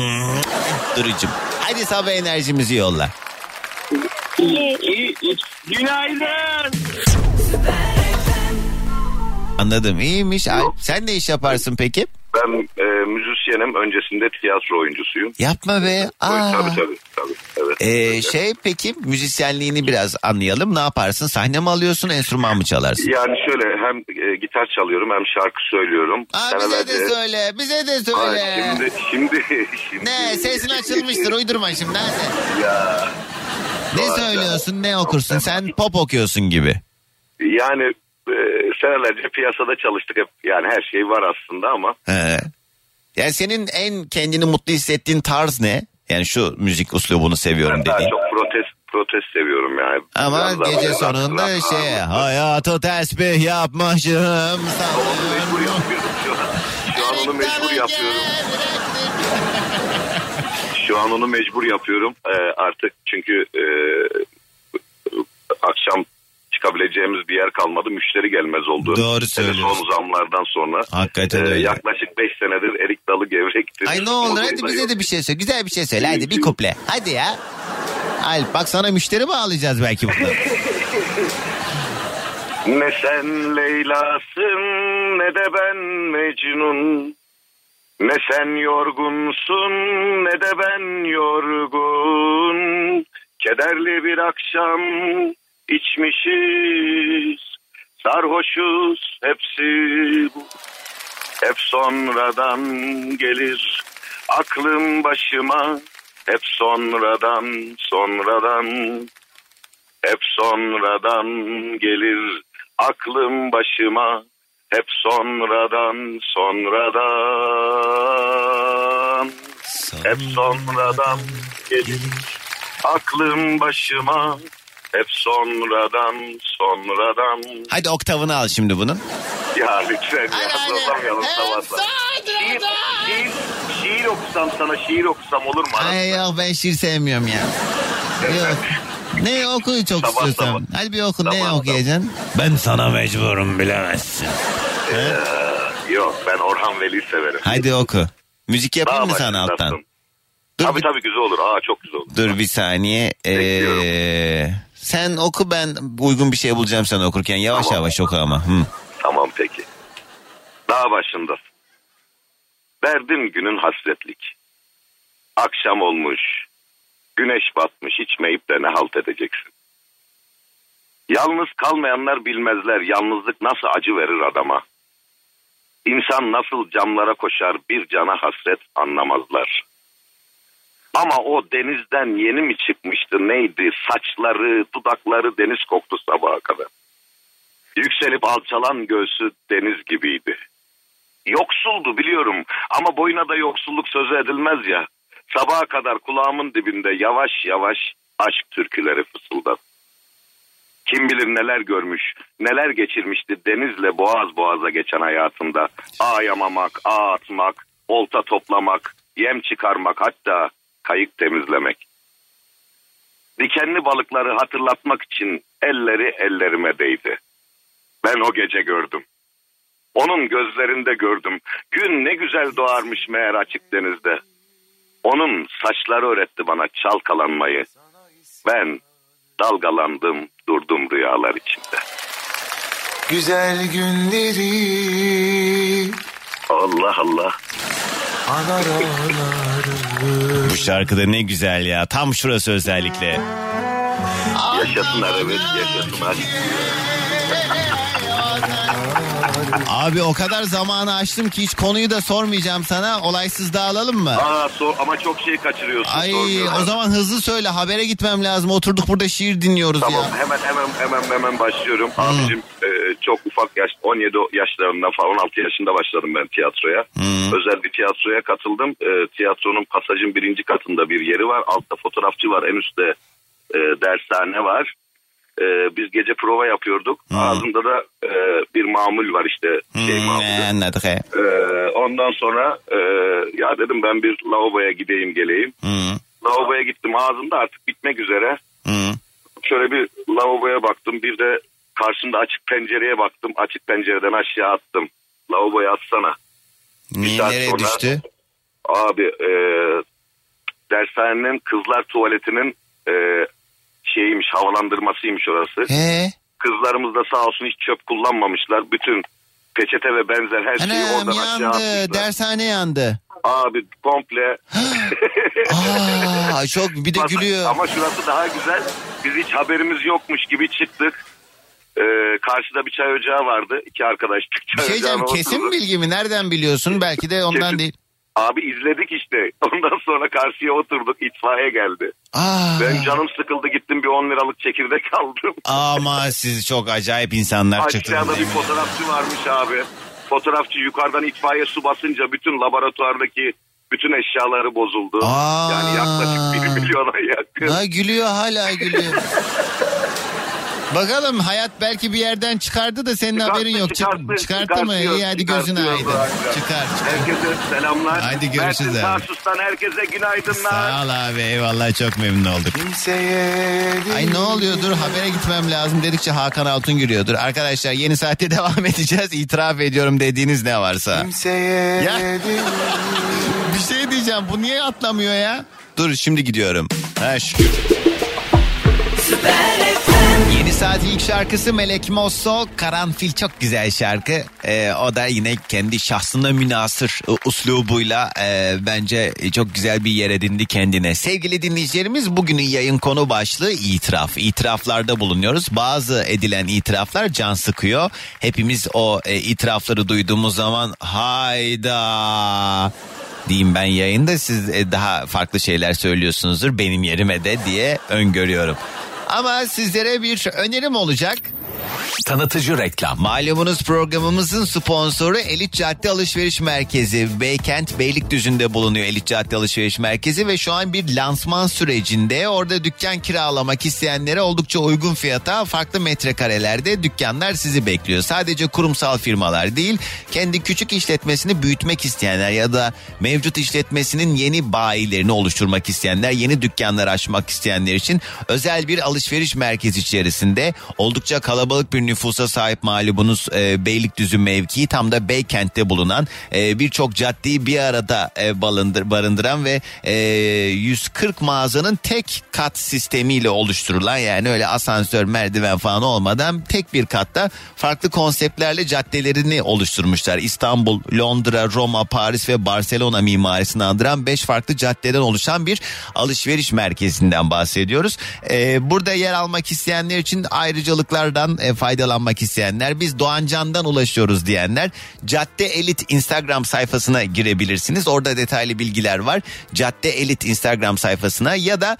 Durucum. Hadi sabah enerjimizi yolla. İyi. İyi. Günaydın. Anladım. İyiymiş. Alp, sen ne iş yaparsın peki? Ben e, müzisyenim. Öncesinde tiyatro oyuncusuyum. Yapma be. Aa. Tabii tabii. tabii evet. Ee, şey peki müzisyenliğini biraz anlayalım. Ne yaparsın? Sahne mi alıyorsun, enstrüman mı çalarsın? Yani şöyle hem e, gitar çalıyorum hem şarkı söylüyorum. Aa, bize de söyle, bize de söyle. Ay, şimdi, şimdi, şimdi. Ne sesin açılmıştır uydurma şimdi hadi. Ya. Ne söylüyorsun ne okursun sen pop okuyorsun gibi. Yani e, senelerce piyasada çalıştık hep. Yani her şey var aslında ama. He. Yani senin en kendini mutlu hissettiğin tarz ne? Yani şu müzik uslubunu seviyorum Ben dediğin. çok protest protest seviyorum yani. Ama Biraz gece sonunda rock- şey hayatı tesbih yapmışım. Onu mecbur yapıyorum şu an. Şu an onu mecbur yapıyorum. Şu an onu mecbur yapıyorum. Ee, artık çünkü e, akşam çıkabileceğimiz bir yer kalmadı. Müşteri gelmez oldu. Doğru söylüyorsun. Son zamlardan sonra. Hakikaten Ee, öyle. yaklaşık 5 senedir erik dalı gevrektir. Ay ne olur hadi bize de bir şey söyle. Güzel bir şey söyle hadi bir kuple. Hadi ya. Alp bak sana müşteri bağlayacağız belki burada. Ne sen Leyla'sın ne de ben Mecnun. Ne sen yorgunsun ne de ben yorgun. Kederli bir akşam içmişiz. Sarhoşuz hepsi bu. Hep sonradan gelir aklım başıma. Hep sonradan sonradan hep sonradan gelir aklım başıma. Hep sonradan sonradan. Hep sonradan gelir aklım başıma. Hep sonradan sonradan. Hadi oktavını al şimdi bunun. Ya lütfen ya zorlamayalım sabahlar. Şiir, şiir, şiir okusam sana şiir okusam olur mu? Ay yok ben şiir sevmiyorum ya. Yok. Ne oku çok Sabah istiyorsan. Hadi bir oku ne okuyacaksın? Ben sana mecburum bilemezsin. Ee, yok ben Orhan Veli severim. Hadi oku. Müzik yapayım mı sana alttan? başındasın. Tabii tabii güzel olur. Aa çok güzel olur. Dur bir saniye. Ee, sen oku ben uygun bir şey bulacağım sana okurken. Yavaş Tamam. yavaş oku ama. Hı. Tamam peki. Dağ başındasın. Derdin günün hasretlik. Akşam olmuş. Güneş batmış içmeyip de ne halt edeceksin. Yalnız kalmayanlar bilmezler yalnızlık nasıl acı verir adama. İnsan nasıl camlara koşar bir cana hasret anlamazlar. Ama o denizden yeni mi çıkmıştı neydi saçları dudakları deniz koktu sabaha kadar. Yükselip alçalan göğsü deniz gibiydi. Yoksuldu biliyorum ama boyuna da yoksulluk sözü edilmez ya. Sabaha kadar kulağımın dibinde yavaş yavaş aşk türküleri fısıldadı. Kim bilir neler görmüş, neler geçirmişti denizle boğaz boğaza geçen hayatında. Ağ yamamak, ağ atmak, olta toplamak, yem çıkarmak hatta kayık temizlemek. Dikenli balıkları hatırlatmak için elleri ellerime değdi. Ben o gece gördüm. Onun gözlerinde gördüm. Gün ne güzel doğarmış meğer açık denizde. Onun saçları öğretti bana çalkalanmayı. Ben dalgalandım durdum rüyalar içinde. Güzel günleri Allah Allah. anar ağlarım. Bu şarkıda ne güzel ya. Tam şurası özellikle. Yaşasınlar evet yaşasınlar. Abi o kadar zamanı açtım ki hiç konuyu da sormayacağım sana. Olaysız dağılalım mı? Aa, so- ama çok şey kaçırıyorsun. Ay o zaman hızlı söyle habere gitmem lazım. Oturduk burada şiir dinliyoruz Tamam ya. hemen hemen hemen hemen başlıyorum. Abicim e, çok ufak yaş 17 yaşlarında falan 16 yaşında başladım ben tiyatroya. Özel bir tiyatroya katıldım. E, tiyatronun pasajın birinci katında bir yeri var. Altta fotoğrafçı var. En üstte e, dershane var. E, biz gece prova yapıyorduk. Ağzında da e, bir mamul var işte. Şey Hmm, mamulü. anladık. E, ondan sonra e, ya dedim ben bir lavaboya gideyim geleyim. Hmm, Lavaboya gittim ağzımda artık bitmek üzere. hmm. Şöyle bir lavaboya baktım. Bir de karşımda açık pencereye baktım. Açık pencereden aşağı attım. Lavaboya atsana. Niye nereye sonra- düştü? Abi e, dershanenin kızlar tuvaletinin e, şeyiymiş havalandırmasıymış orası. He. Kızlarımız da sağ olsun hiç çöp kullanmamışlar. Bütün peçete ve benzer her şeyi Anam oradan aşağı yandı. atmışlar. Dershane yandı. Abi komple. Aa, çok bir de gülüyor. Ama şurası daha güzel. Biz hiç haberimiz yokmuş gibi çıktık. Ee, karşıda bir çay ocağı vardı. İki arkadaş çay şey ocağına kesin bilgi mi? Nereden biliyorsun? Belki de ondan Kesin. değil. Abi izledik işte. Ondan sonra karşıya oturduk. itfaiye geldi. Aa. Ben canım sıkıldı gittim bir 10 liralık çekirdek aldım. Ama siz çok acayip insanlar çıktınız. Aşağıda bir fotoğrafçı varmış abi. Fotoğrafçı yukarıdan itfaiye su basınca bütün laboratuvardaki bütün eşyaları bozuldu. Aa. Yani yaklaşık 1 milyona yakın. Ha gülüyor hala gülüyor. Bakalım hayat belki bir yerden çıkardı da senin Çıkarttı, haberin yok. Çık- çıkarttı, çıkarttı mı? İyi hadi gözün aydın. zaten. Çıkar. Herkese selamlar. Haydi görüşürüz Mersin abi. Tarsus'tan herkese günaydınlar. Sağ ol abi eyvallah çok memnun olduk. Ay ne oluyor dur habere gitmem lazım dedikçe Hakan Altun giriyordur. Arkadaşlar yeni saatte devam edeceğiz. İtiraf ediyorum dediğiniz ne varsa. Kimseye Ya. Bir şey diyeceğim bu niye atlamıyor ya? Dur şimdi gidiyorum. Ha şükür. Yeni saatin ilk şarkısı Melek Mosso. Karanfil çok güzel şarkı. Ee, o da yine kendi şahsına münasır e, uslubuyla e, bence çok güzel bir yer edindi kendine. Sevgili dinleyicilerimiz bugünün yayın konu başlığı itiraf. İtiraflarda bulunuyoruz. Bazı edilen itiraflar can sıkıyor. Hepimiz o e, itirafları duyduğumuz zaman hayda diyeyim ben yayında siz e, daha farklı şeyler söylüyorsunuzdur benim yerime de diye öngörüyorum. Ama sizlere bir önerim olacak. Tanıtıcı reklam. Malumunuz programımızın sponsoru Elit Cadde Alışveriş Merkezi. Beykent Beylikdüzü'nde bulunuyor Elit Cadde Alışveriş Merkezi ve şu an bir lansman sürecinde. Orada dükkan kiralamak isteyenlere oldukça uygun fiyata farklı metrekarelerde dükkanlar sizi bekliyor. Sadece kurumsal firmalar değil, kendi küçük işletmesini büyütmek isteyenler ya da mevcut işletmesinin yeni bayilerini oluşturmak isteyenler, yeni dükkanlar açmak isteyenler için özel bir alışveriş merkezi içerisinde oldukça kalabalık bir nüfusa sahip malumunuz e, Beylikdüzü mevkii tam da Beykent'te bulunan e, birçok caddeyi bir arada e, balındır, barındıran ve e, 140 mağazanın tek kat sistemiyle oluşturulan yani öyle asansör merdiven falan olmadan tek bir katta farklı konseptlerle caddelerini oluşturmuşlar. İstanbul, Londra, Roma, Paris ve Barcelona mimarisini andıran 5 farklı caddeden oluşan bir alışveriş merkezinden bahsediyoruz. E, burada yer almak isteyenler için ayrıcalıklardan e, faydalanmak isteyenler biz Doğancan'dan ulaşıyoruz diyenler Cadde Elit Instagram sayfasına girebilirsiniz. Orada detaylı bilgiler var. Cadde Elit Instagram sayfasına ya da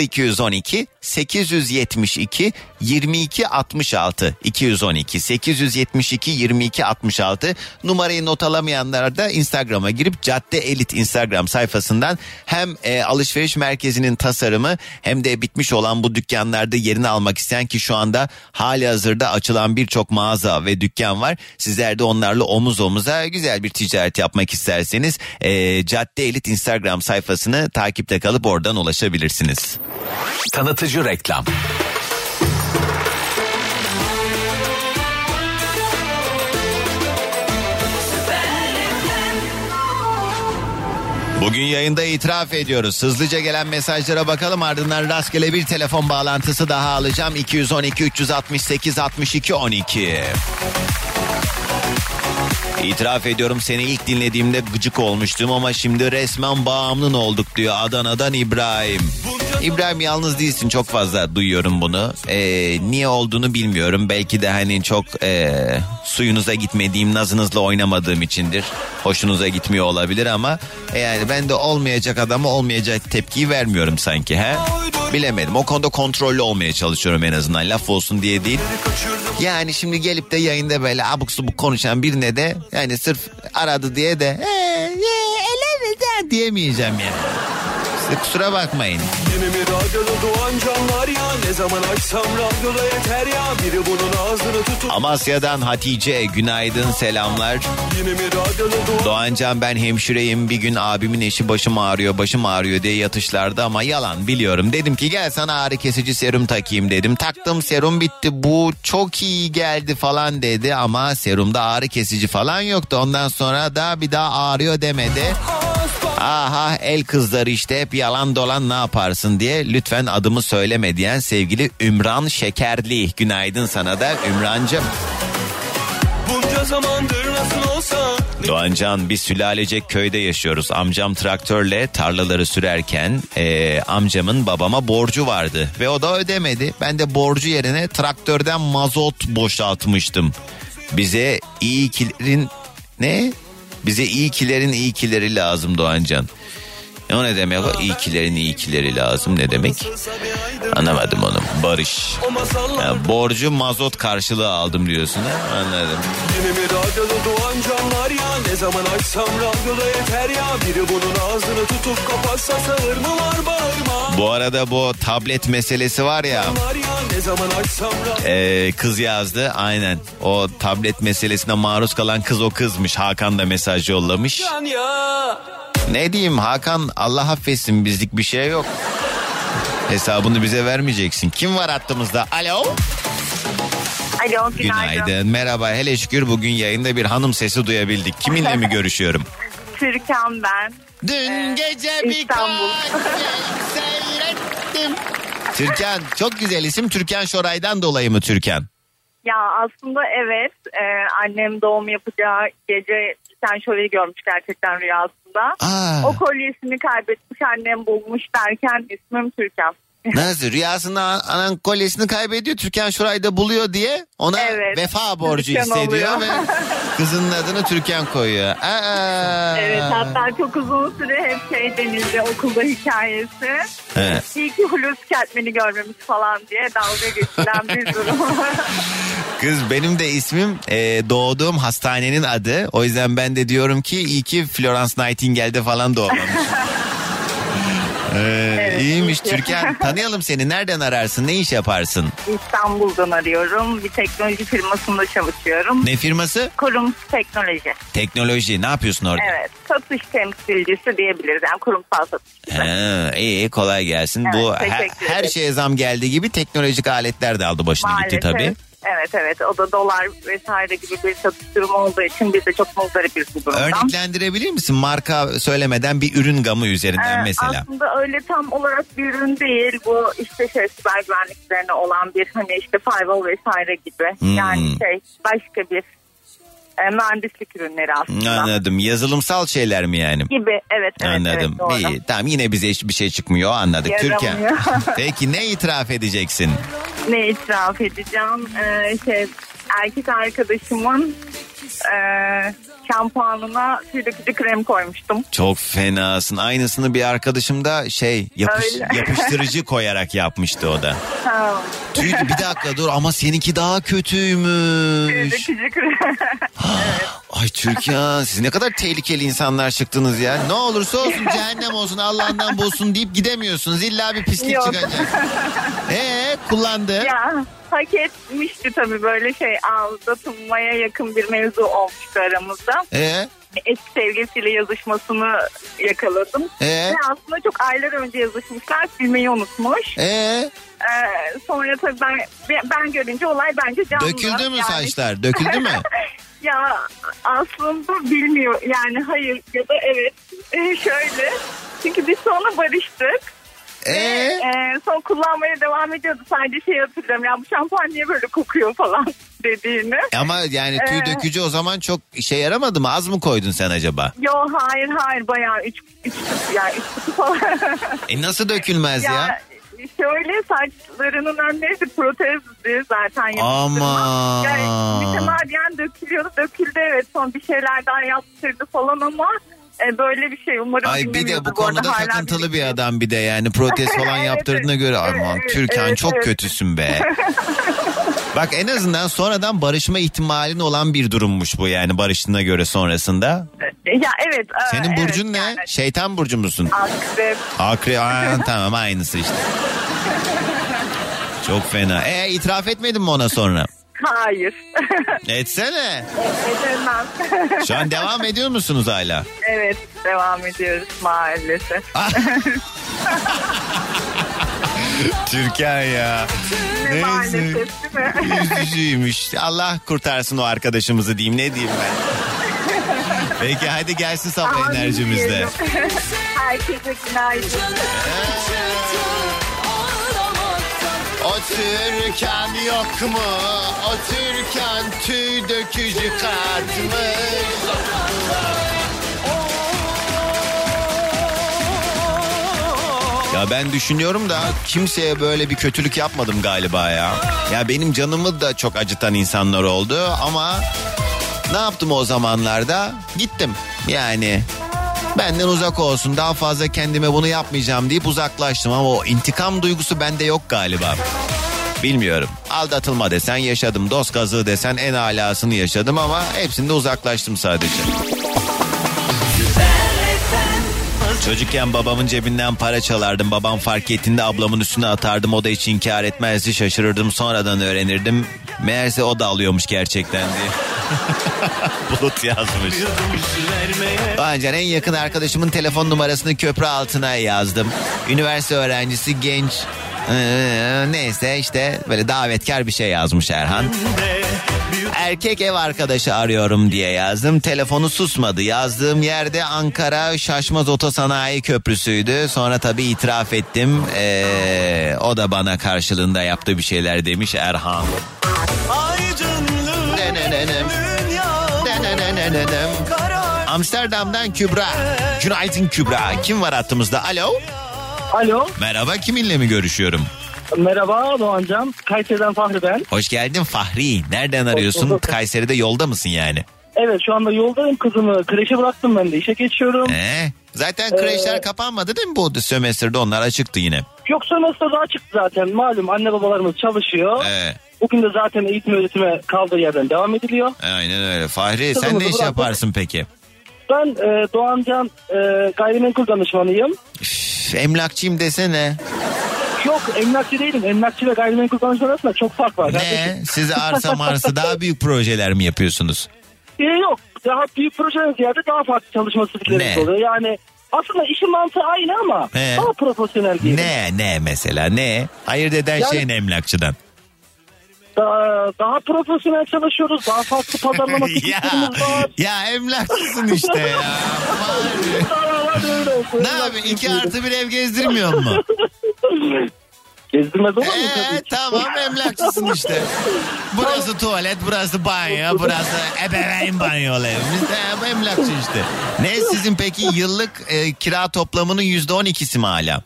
0212 872 22 66 212 872 22 66 numarayı not alamayanlar da Instagram'a girip Cadde Elit Instagram sayfasından hem e, alışveriş merkezinin tasarımı hem de bitmiş olan bu dükkanlarda yerini almak isteyen ki şu anda hali hazırda açılan birçok mağaza ve dükkan var. Sizler de onlarla omuz omuza güzel bir ticaret yapmak isterseniz e, Cadde Elit Instagram sayfasını takipte kalıp oradan ulaşabilirsiniz. Tanıtıcı reklam. Bugün yayında itiraf ediyoruz. Hızlıca gelen mesajlara bakalım ardından rastgele bir telefon bağlantısı daha alacağım. 212 368 62 12. İtiraf ediyorum seni ilk dinlediğimde gıcık olmuştum ama şimdi resmen bağımlın olduk diyor Adana'dan İbrahim. İbrahim yalnız değilsin çok fazla duyuyorum bunu. Ee, niye olduğunu bilmiyorum. Belki de hani çok ee, suyunuza gitmediğim, nazınızla oynamadığım içindir. Hoşunuza gitmiyor olabilir ama e, yani ben de olmayacak adama olmayacak tepkiyi vermiyorum sanki he. Bilemedim. O konuda kontrollü olmaya çalışıyorum en azından. Laf olsun diye değil. Yani şimdi gelip de yayında böyle abuk subuk konuşan birine de yani sırf aradı diye de "Ee, de?" diyemeyeceğim yani. İşte kusura bakmayın. Yine mi radyoda doğan canlar ya Ne zaman açsam radyoda yeter ya Biri bunun ağzını tutup Amasya'dan Hatice günaydın selamlar. Yine mi radyoda doğan Doğancan ben hemşireyim bir gün abimin eşi başım ağrıyor başım ağrıyor diye yatışlardı ama yalan biliyorum. Dedim ki gel sana ağrı kesici serum takayım dedim. Taktım serum bitti bu çok iyi geldi falan dedi ama serumda ağrı kesici falan yoktu. Ondan sonra da bir daha ağrıyor demedi. Aha el kızları işte hep yalan dolan ne yaparsın diye lütfen adımı söyleme diyen sevgili Ümran Şekerli. Günaydın sana da Ümrancım. Bunca zamandır nasıl olsa Doğancan biz sülalecek köyde yaşıyoruz. Amcam traktörle tarlaları sürerken eee, amcamın babama borcu vardı. Ve o da ödemedi. Ben de borcu yerine traktörden mazot boşaltmıştım. Bize iyikilerin ne? Bize iyikilerin iyikileri lazım Doğancan. E o ne demek o? İyikilerin iyikileri lazım ne demek? Anlamadım onu. Barış. Ha, borcu mazot karşılığı aldım diyorsun ha? Anladım. Mi radyoda doğan canlar ya Ne zaman açsam radyoda yeter ya Biri bunun ağzını tutup kapatsa sağır mı var bağırma Bu arada bu tablet meselesi var ya Ee, kız yazdı aynen o tablet meselesine maruz kalan kız o kızmış Hakan da mesaj yollamış ya ne diyeyim Hakan Allah affetsin bizlik bir şey yok. Hesabını bize vermeyeceksin. Kim var hattımızda? Alo. Alo günaydın. günaydın. Merhaba hele şükür bugün yayında bir hanım sesi duyabildik. Kiminle mi görüşüyorum? Türkan ben. Dün gece İstanbul. seyrettim. Türkan çok güzel isim. Türkan Şoray'dan dolayı mı Türkan? Ya aslında evet. E, annem doğum yapacağı gece sen şöyle görmüş gerçekten rüyasında. Aa. O kolyesini kaybetmiş annem bulmuş derken ismim Türkan. Nasıl rüyasında an- anan kolyesini kaybediyor Türkan Şoray'da buluyor diye ona Evet. vefa borcu Türkan hissediyor oluyor. ve kızının adını Türkan koyuyor. Aa. Evet hatta çok uzun süre hep şey denildi okulda hikayesi. He. İyi ki Hulusi Kentmen'i görmemiş falan diye dalga geçilen bir durum. Kız benim de ismim e, doğduğum hastanenin adı. O yüzden ben de diyorum ki iyi ki Florence Nightingale'de falan doğmamış. Ee, iyiymiş Türkan. Tanıyalım seni. Nereden ararsın? Ne iş yaparsın? İstanbul'dan arıyorum. Bir teknoloji firmasında çalışıyorum. Ne firması? Kurum teknoloji. Teknoloji. Ne yapıyorsun orada? Evet. Satış temsilcisi diyebiliriz. Yani kurumsal satış. Ha, iyi kolay gelsin. Evet, Bu her, her şeye zam geldiği gibi teknolojik aletler de aldı başını gitti tabii. Evet evet o da dolar vesaire gibi bir satış durumu olduğu için biz de çok muzdaripiz bu durumdan. Örneklendirebilir misin marka söylemeden bir ürün gamı üzerinden Ee, mesela? Aslında öyle tam olarak bir ürün değil. Bu işte şey siber güvenlik üzerine olan bir hani işte firewall vesaire gibi. Hmm. Yani şey başka bir e, mühendislik ürünleri aslında. Anladım. Yazılımsal şeyler mi yani? Gibi evet evet. Anladım. Evet, doğru. İyi. Tamam yine bize hiçbir şey çıkmıyor anladık. Yaramıyor. Peki ne itiraf edeceksin? Ne itiraf edeceğim? Ee, şey erkek arkadaşımın e, şampuanına dökücü krem koymuştum. Çok fenasın. Aynısını bir arkadaşım da şey yapış, Öyle. yapıştırıcı koyarak yapmıştı o da. Ha. Tüy bir dakika dur ama seninki daha Tüy kötüymüş. dökücü krem. evet. Ay Türkan siz ne kadar tehlikeli insanlar çıktınız ya. Ne olursa olsun cehennem olsun Allah'ından bulsun deyip gidemiyorsunuz. İlla bir pislik Yok. çıkacak. Ee kullandı. Ya hak etmişti tabii böyle şey aldatılmaya yakın bir mevzu olmuştu aramızda. Ee? Eski sevgilisiyle yazışmasını yakaladım. Ee? Ve aslında çok aylar önce yazışmışlar. Silmeyi unutmuş. Ee? Ee, sonra tabii ben, ben görünce olay bence canlı. Döküldü mü Yani- saçlar? Döküldü mü? ya aslında bilmiyor yani hayır ya da evet Ee, şöyle çünkü biz sonra barıştık. Ee? Ve, e, son kullanmaya devam ediyordu. Sadece şey hatırlıyorum ya bu şampuan niye böyle kokuyor falan dediğini. Ama yani tüy Ee, dökücü o zaman çok işe yaramadı mı? Az mı koydun sen acaba? Yo hayır hayır bayağı üç, üç kutu yani üç kutu falan. E nasıl dökülmez ya? Şöyle saçlarının önleri de protezdi zaten. Aman. Yani mütemadiyen dökülüyordu. Döküldü evet son bir şeyler daha yaptırdı falan ama e, böyle bir şey umarım Ay bir de bu konuda takıntılı bir adam bir de yani protez falan Evet, yaptırdığına göre aman evet, Türkan evet, çok evet. kötüsün be. Bak en azından sonradan barışma ihtimalin olan bir durummuş bu yani barıştığına göre sonrasında. Ya evet. Senin evet, burcun ne? Şeytan burcu musun? Akrep. Akrep. Aa, tamam aynısı işte. Çok fena. E itiraf etmedin mi ona sonra? Hayır. Etsene. Edemem. Şu an devam ediyor musunuz hala? evet devam ediyoruz maalesef. Ah. Türkan ya. Ne Neyse. maalesef değil mi? Üzücüymüş. Allah kurtarsın o arkadaşımızı diyeyim ne diyeyim ben. Peki hadi gelsin sabah Amin enerjimizde. diyelim. Herkese günaydın. O Türkan yok mu? O Türkan tüy dökücü katmış. Ya ben düşünüyorum da kimseye böyle bir kötülük yapmadım galiba ya. Ya benim canımı da çok acıtan insanlar oldu ama ne yaptım o zamanlarda? Gittim yani. Benden uzak olsun daha fazla kendime bunu yapmayacağım deyip uzaklaştım ama o intikam duygusu bende yok galiba. Bilmiyorum. Aldatılma desen yaşadım. Dost kazığı desen en alasını yaşadım ama hepsinde uzaklaştım sadece. Çocukken babamın cebinden para çalardım. Babam fark ettiğinde ablamın üstüne atardım. O da hiç inkar etmezdi. Şaşırırdım. Sonradan öğrenirdim. Meğerse o da alıyormuş gerçekten diye. Bulut yazmış. Ancak en yakın arkadaşımın telefon numarasını köprü altına yazdım. Üniversite öğrencisi genç. Ee, neyse işte böyle davetkar bir şey yazmış Erhan. Erkek ev arkadaşı arıyorum diye yazdım. Telefonu susmadı. Yazdığım yerde Ankara Şaşmaz Otosanayi Köprüsü'ydü. Sonra tabii itiraf ettim. Ee, o da bana karşılığında yaptığı bir şeyler demiş Erhan. Amsterdam'dan Kübra. Günaydın Kübra. Kim var hattımızda? Alo. Alo. Merhaba kiminle mi görüşüyorum? Merhaba Doğancan. Kayseri'den Fahri ben. Hoş geldin Fahri. Nereden arıyorsun? Kayseri'de yolda mısın yani? Evet şu anda yoldayım kızımı. Kreşe bıraktım ben de işe geçiyorum. Ee, zaten kreşler Ee, kapanmadı değil mi bu sömestrde onlar açıktı yine. Yok sömestr daha çıktı zaten. Malum anne babalarımız çalışıyor. Ee, Bugün de zaten eğitim öğretime kaldığı yerden devam ediliyor. aynen öyle. Fahri sen ne iş bıraktık. yaparsın peki? Ben e, Doğancan e, gayrimenkul danışmanıyım. Üf, Emlakçıyım desene. Yok emlakçı değilim. Emlakçı ve gayrimenkul danışman arasında çok fark var. Ne? Siz arsa marsa daha büyük projeler mi yapıyorsunuz? Ee, yok. Daha büyük projeden ziyade daha farklı çalışma stillerimiz Ne? oluyor. Yani aslında işin mantığı aynı ama He. daha profesyonel diyelim. Ne ne mesela ne? Ayırt eden Yani- şey ne emlakçıdan? Daha, daha profesyonel çalışıyoruz. Daha farklı pazarlama var. Ya emlakçısın işte ya. Ne yapayım? İki artı bir ev gezdirmiyor mu? Gezdirmez olur mu? Ee, tamam emlakçısın işte. Burası tuvalet, burası banyo, burası ebeveyn banyolu evimiz. Bu emlakçı işte. Ne sizin peki yıllık e, kira toplamının yüzde on ikisi mi hala?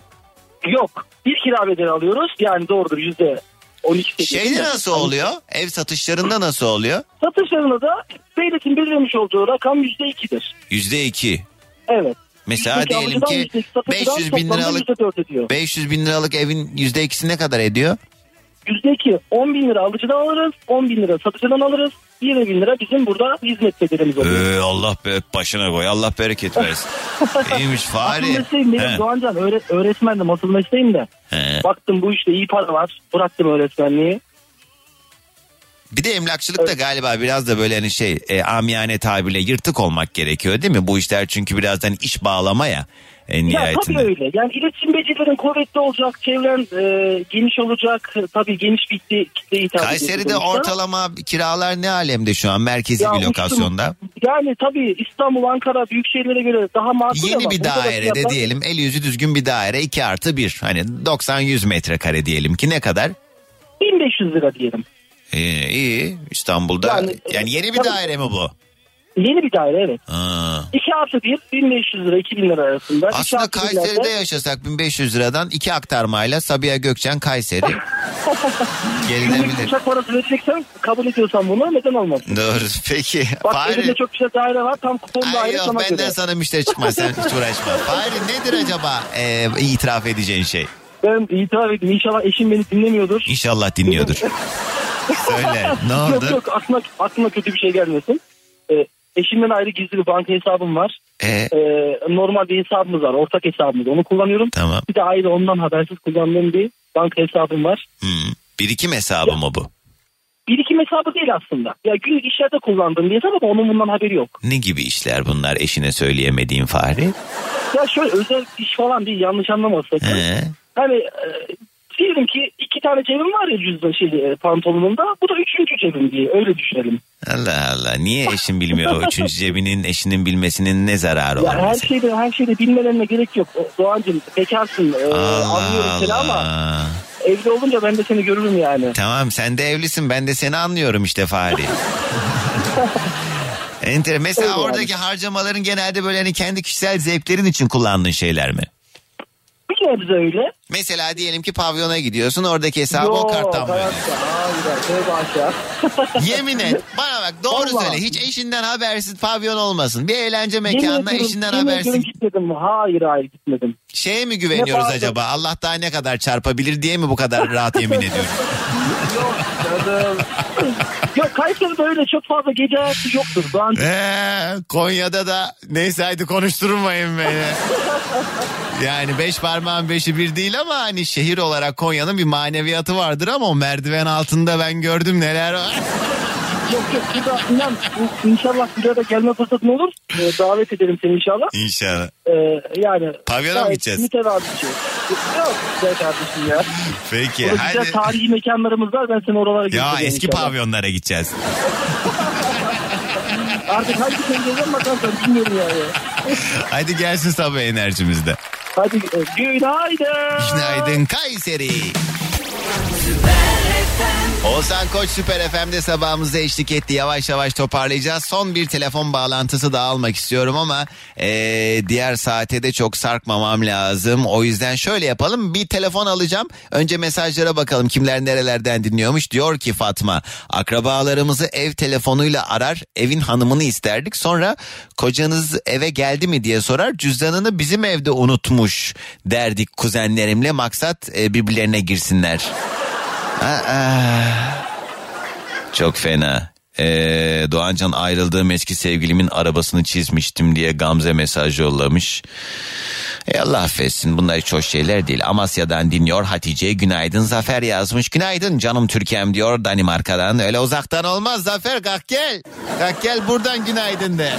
Yok. Bir kira bedeli alıyoruz. Yani doğrudur yüzde 12. Şeyde nasıl oluyor? Ev satışlarında nasıl oluyor? Satışlarında da devletin belirlemiş olduğu rakam yüzde ikidir. Yüzde iki. Evet. Mesela Yüzdeki diyelim alıcıdan ki yüzdeki satıcıdan 500 bin toplamda liralık yüzde dört ediyor. 500 bin liralık evin yüzde ikisi ne kadar ediyor? Yüzde iki 10 bin lira alıcıdan alırız. 10 bin lira satıcıdan alırız. 20 bin lira bizim burada hizmet bedelimiz oluyor. Ee, Allah be başına koy. Allah bereket versin. İyiymiş Fahri. Mesleğim benim. Doğancan öğre, öğretmendim asıl mesleğim de. He. Baktım bu işte iyi para var. Bıraktım öğretmenliği. Bir de emlakçılıkta galiba biraz da böyle hani şey e, amiyane tabirle yırtık olmak gerekiyor değil mi? Bu işler çünkü birazdan iş bağlama ya en Ya nihayetinde. tabii öyle. Yani iletişim becerilerin kuvvetli olacak. Çevren e, geniş olacak. Tabii geniş bir kitle, kitleye hitap Kayseri'de ortalama kiralar ne alemde şu an merkezi Ya bir uçtum. lokasyonda? Yani tabii İstanbul, Ankara büyük şehirlere göre daha makul Yeni ama bir da dairede fiyatlar- diyelim el yüzü düzgün bir daire 2 artı 1 hani 90-100 metrekare diyelim ki ne kadar? 1500 lira diyelim. İyi, iyi. İstanbul'da yani, Yani, yeni bir tabii. daire mi bu? Yeni bir daire evet. Ha. 2 artı 1 1500 lira 2000 lira arasında. İki Aslında artı birlerde- Kayseri'de yaşasak 1500 liradan iki aktarmayla Sabiha Gökçen Kayseri gelinebilir. Uçak parası vereceksen kabul ediyorsan bunu neden olmaz? Doğru peki. Bak Fahri. çok güzel daire var tam kupon Ay daire yok sana benden göre. sana müşteri çıkmaz sen hiç uğraşma. Fahri nedir acaba e, itiraf edeceğin şey? Ben itiraf edeyim inşallah eşim beni dinlemiyordur. İnşallah dinliyordur. Söyle ne oldu? Yok yok aklıma, aklıma kötü bir şey gelmesin. Ee, eşimden ayrı gizli bir banka hesabım var. Ee, Ee, normal bir hesabımız var ortak hesabımız onu kullanıyorum. Tamam. Bir de ayrı ondan habersiz kullandığım bir banka hesabım var. hmm, birikim hesabı mı bu? Birikim hesabı değil aslında. Ya günlük işlerde kullandığım bir hesap ama onun bundan haberi yok. Ne gibi işler bunlar eşine söyleyemediğin Fahri? Ya şöyle özel iş falan değil yanlış anlamasın. He. Hani e, diyelim ki iki tane cebim var ya cüzdan şey e, pantolonumda. Bu da üçüncü cebim diye öyle düşünelim. Allah Allah niye eşin bilmiyor o üçüncü cebinin eşinin bilmesinin ne zararı Ya var? her mesela? şeyde her şeyde bilmelerine gerek yok. Doğancığım bekarsın e, anlıyorum seni ama Allah. evli olunca ben de seni görürüm yani. Tamam sen de evlisin ben de seni anlıyorum işte Fahri. Enter. Mesela Öyle yani. oradaki harcamaların genelde böyle hani kendi kişisel zevklerin için kullandığın şeyler mi? Bir nebze öyle. Mesela diyelim ki pavyona gidiyorsun oradaki hesabı o Yok, karttan ödüyorsun? Hayır. Yemin et. Bana bak doğru Vallahi. söyle. Hiç eşinden habersiz pavyon olmasın. Bir eğlence Yemin mekanına ediyorum, eşinden yemin habersiz. gitmedim. Hayır hayır gitmedim. Şeye mi güveniyoruz Ne acaba? Allah daha ne kadar çarpabilir diye mi bu kadar rahat yemin ediyoruz? Canım. Yok Kayseri'de öyle çok fazla gece hayatı yoktur. Doğan Ee, Konya'da da neyse hadi konuşturmayın beni. Yani beş parmağın beşi bir değil ama hani şehir olarak Konya'nın bir maneviyatı vardır ama o merdiven altında ben gördüm neler var. Yok yok burada inan bu- inşallah bir arada gelme fırsatın olur. Ee, davet ederim seni inşallah. İnşallah. Ee, yani. Pavyona mı gideceğiz? Mütevazi bir şey. Yok güzel kardeşim ya. Peki Burada hadi. güzel tarihi mekanlarımız var ben seni oralara Ya götüreceğim eski inşallah. pavyonlara gideceğiz. Artık hangi pencereden bakarsan bilmiyorum yani. Hadi gelsin sabah enerjimizde. Hadi günaydın. Günaydın Kayseri. Oğuzhan Koç Süper FM'de sabahımızda eşlik etti. Yavaş yavaş toparlayacağız. Son bir telefon bağlantısı da almak istiyorum ama eee, diğer saate de çok sarkmamam lazım. O yüzden şöyle yapalım. Bir telefon alacağım. Önce mesajlara bakalım kimler nerelerden dinliyormuş. Diyor ki Fatma akrabalarımızı ev telefonuyla arar evin hanımını isterdik. Sonra kocanız eve geldi mi diye sorar. Cüzdanını bizim evde unutmuş derdik kuzenlerimle. Maksat e, birbirlerine girsinler. Aa, çok fena. Ee, Doğancan ayrıldığım eski sevgilimin arabasını çizmiştim diye Gamze mesaj yollamış. E Allah affetsin bunlar hiç hoş şeyler değil. Amasya'dan dinliyor Hatice günaydın Zafer yazmış. Günaydın canım Türkiye'm diyor Danimarka'dan. Öyle uzaktan olmaz Zafer kalk gel. Kalk gel buradan günaydın de.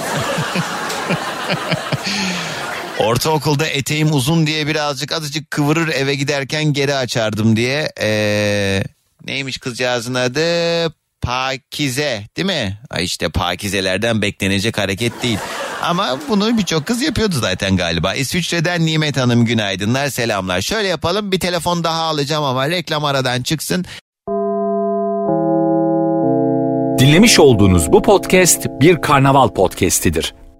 Ortaokulda eteğim uzun diye birazcık azıcık kıvırır eve giderken geri açardım diye. Ee, neymiş kızcağızın adı? Pakize değil mi? Ay işte pakizelerden beklenecek hareket değil. Ama bunu birçok kız yapıyordu zaten galiba. İsviçre'den Nimet Hanım günaydınlar selamlar. Şöyle yapalım bir telefon daha alacağım ama reklam aradan çıksın. Dinlemiş olduğunuz bu podcast bir karnaval podcastidir.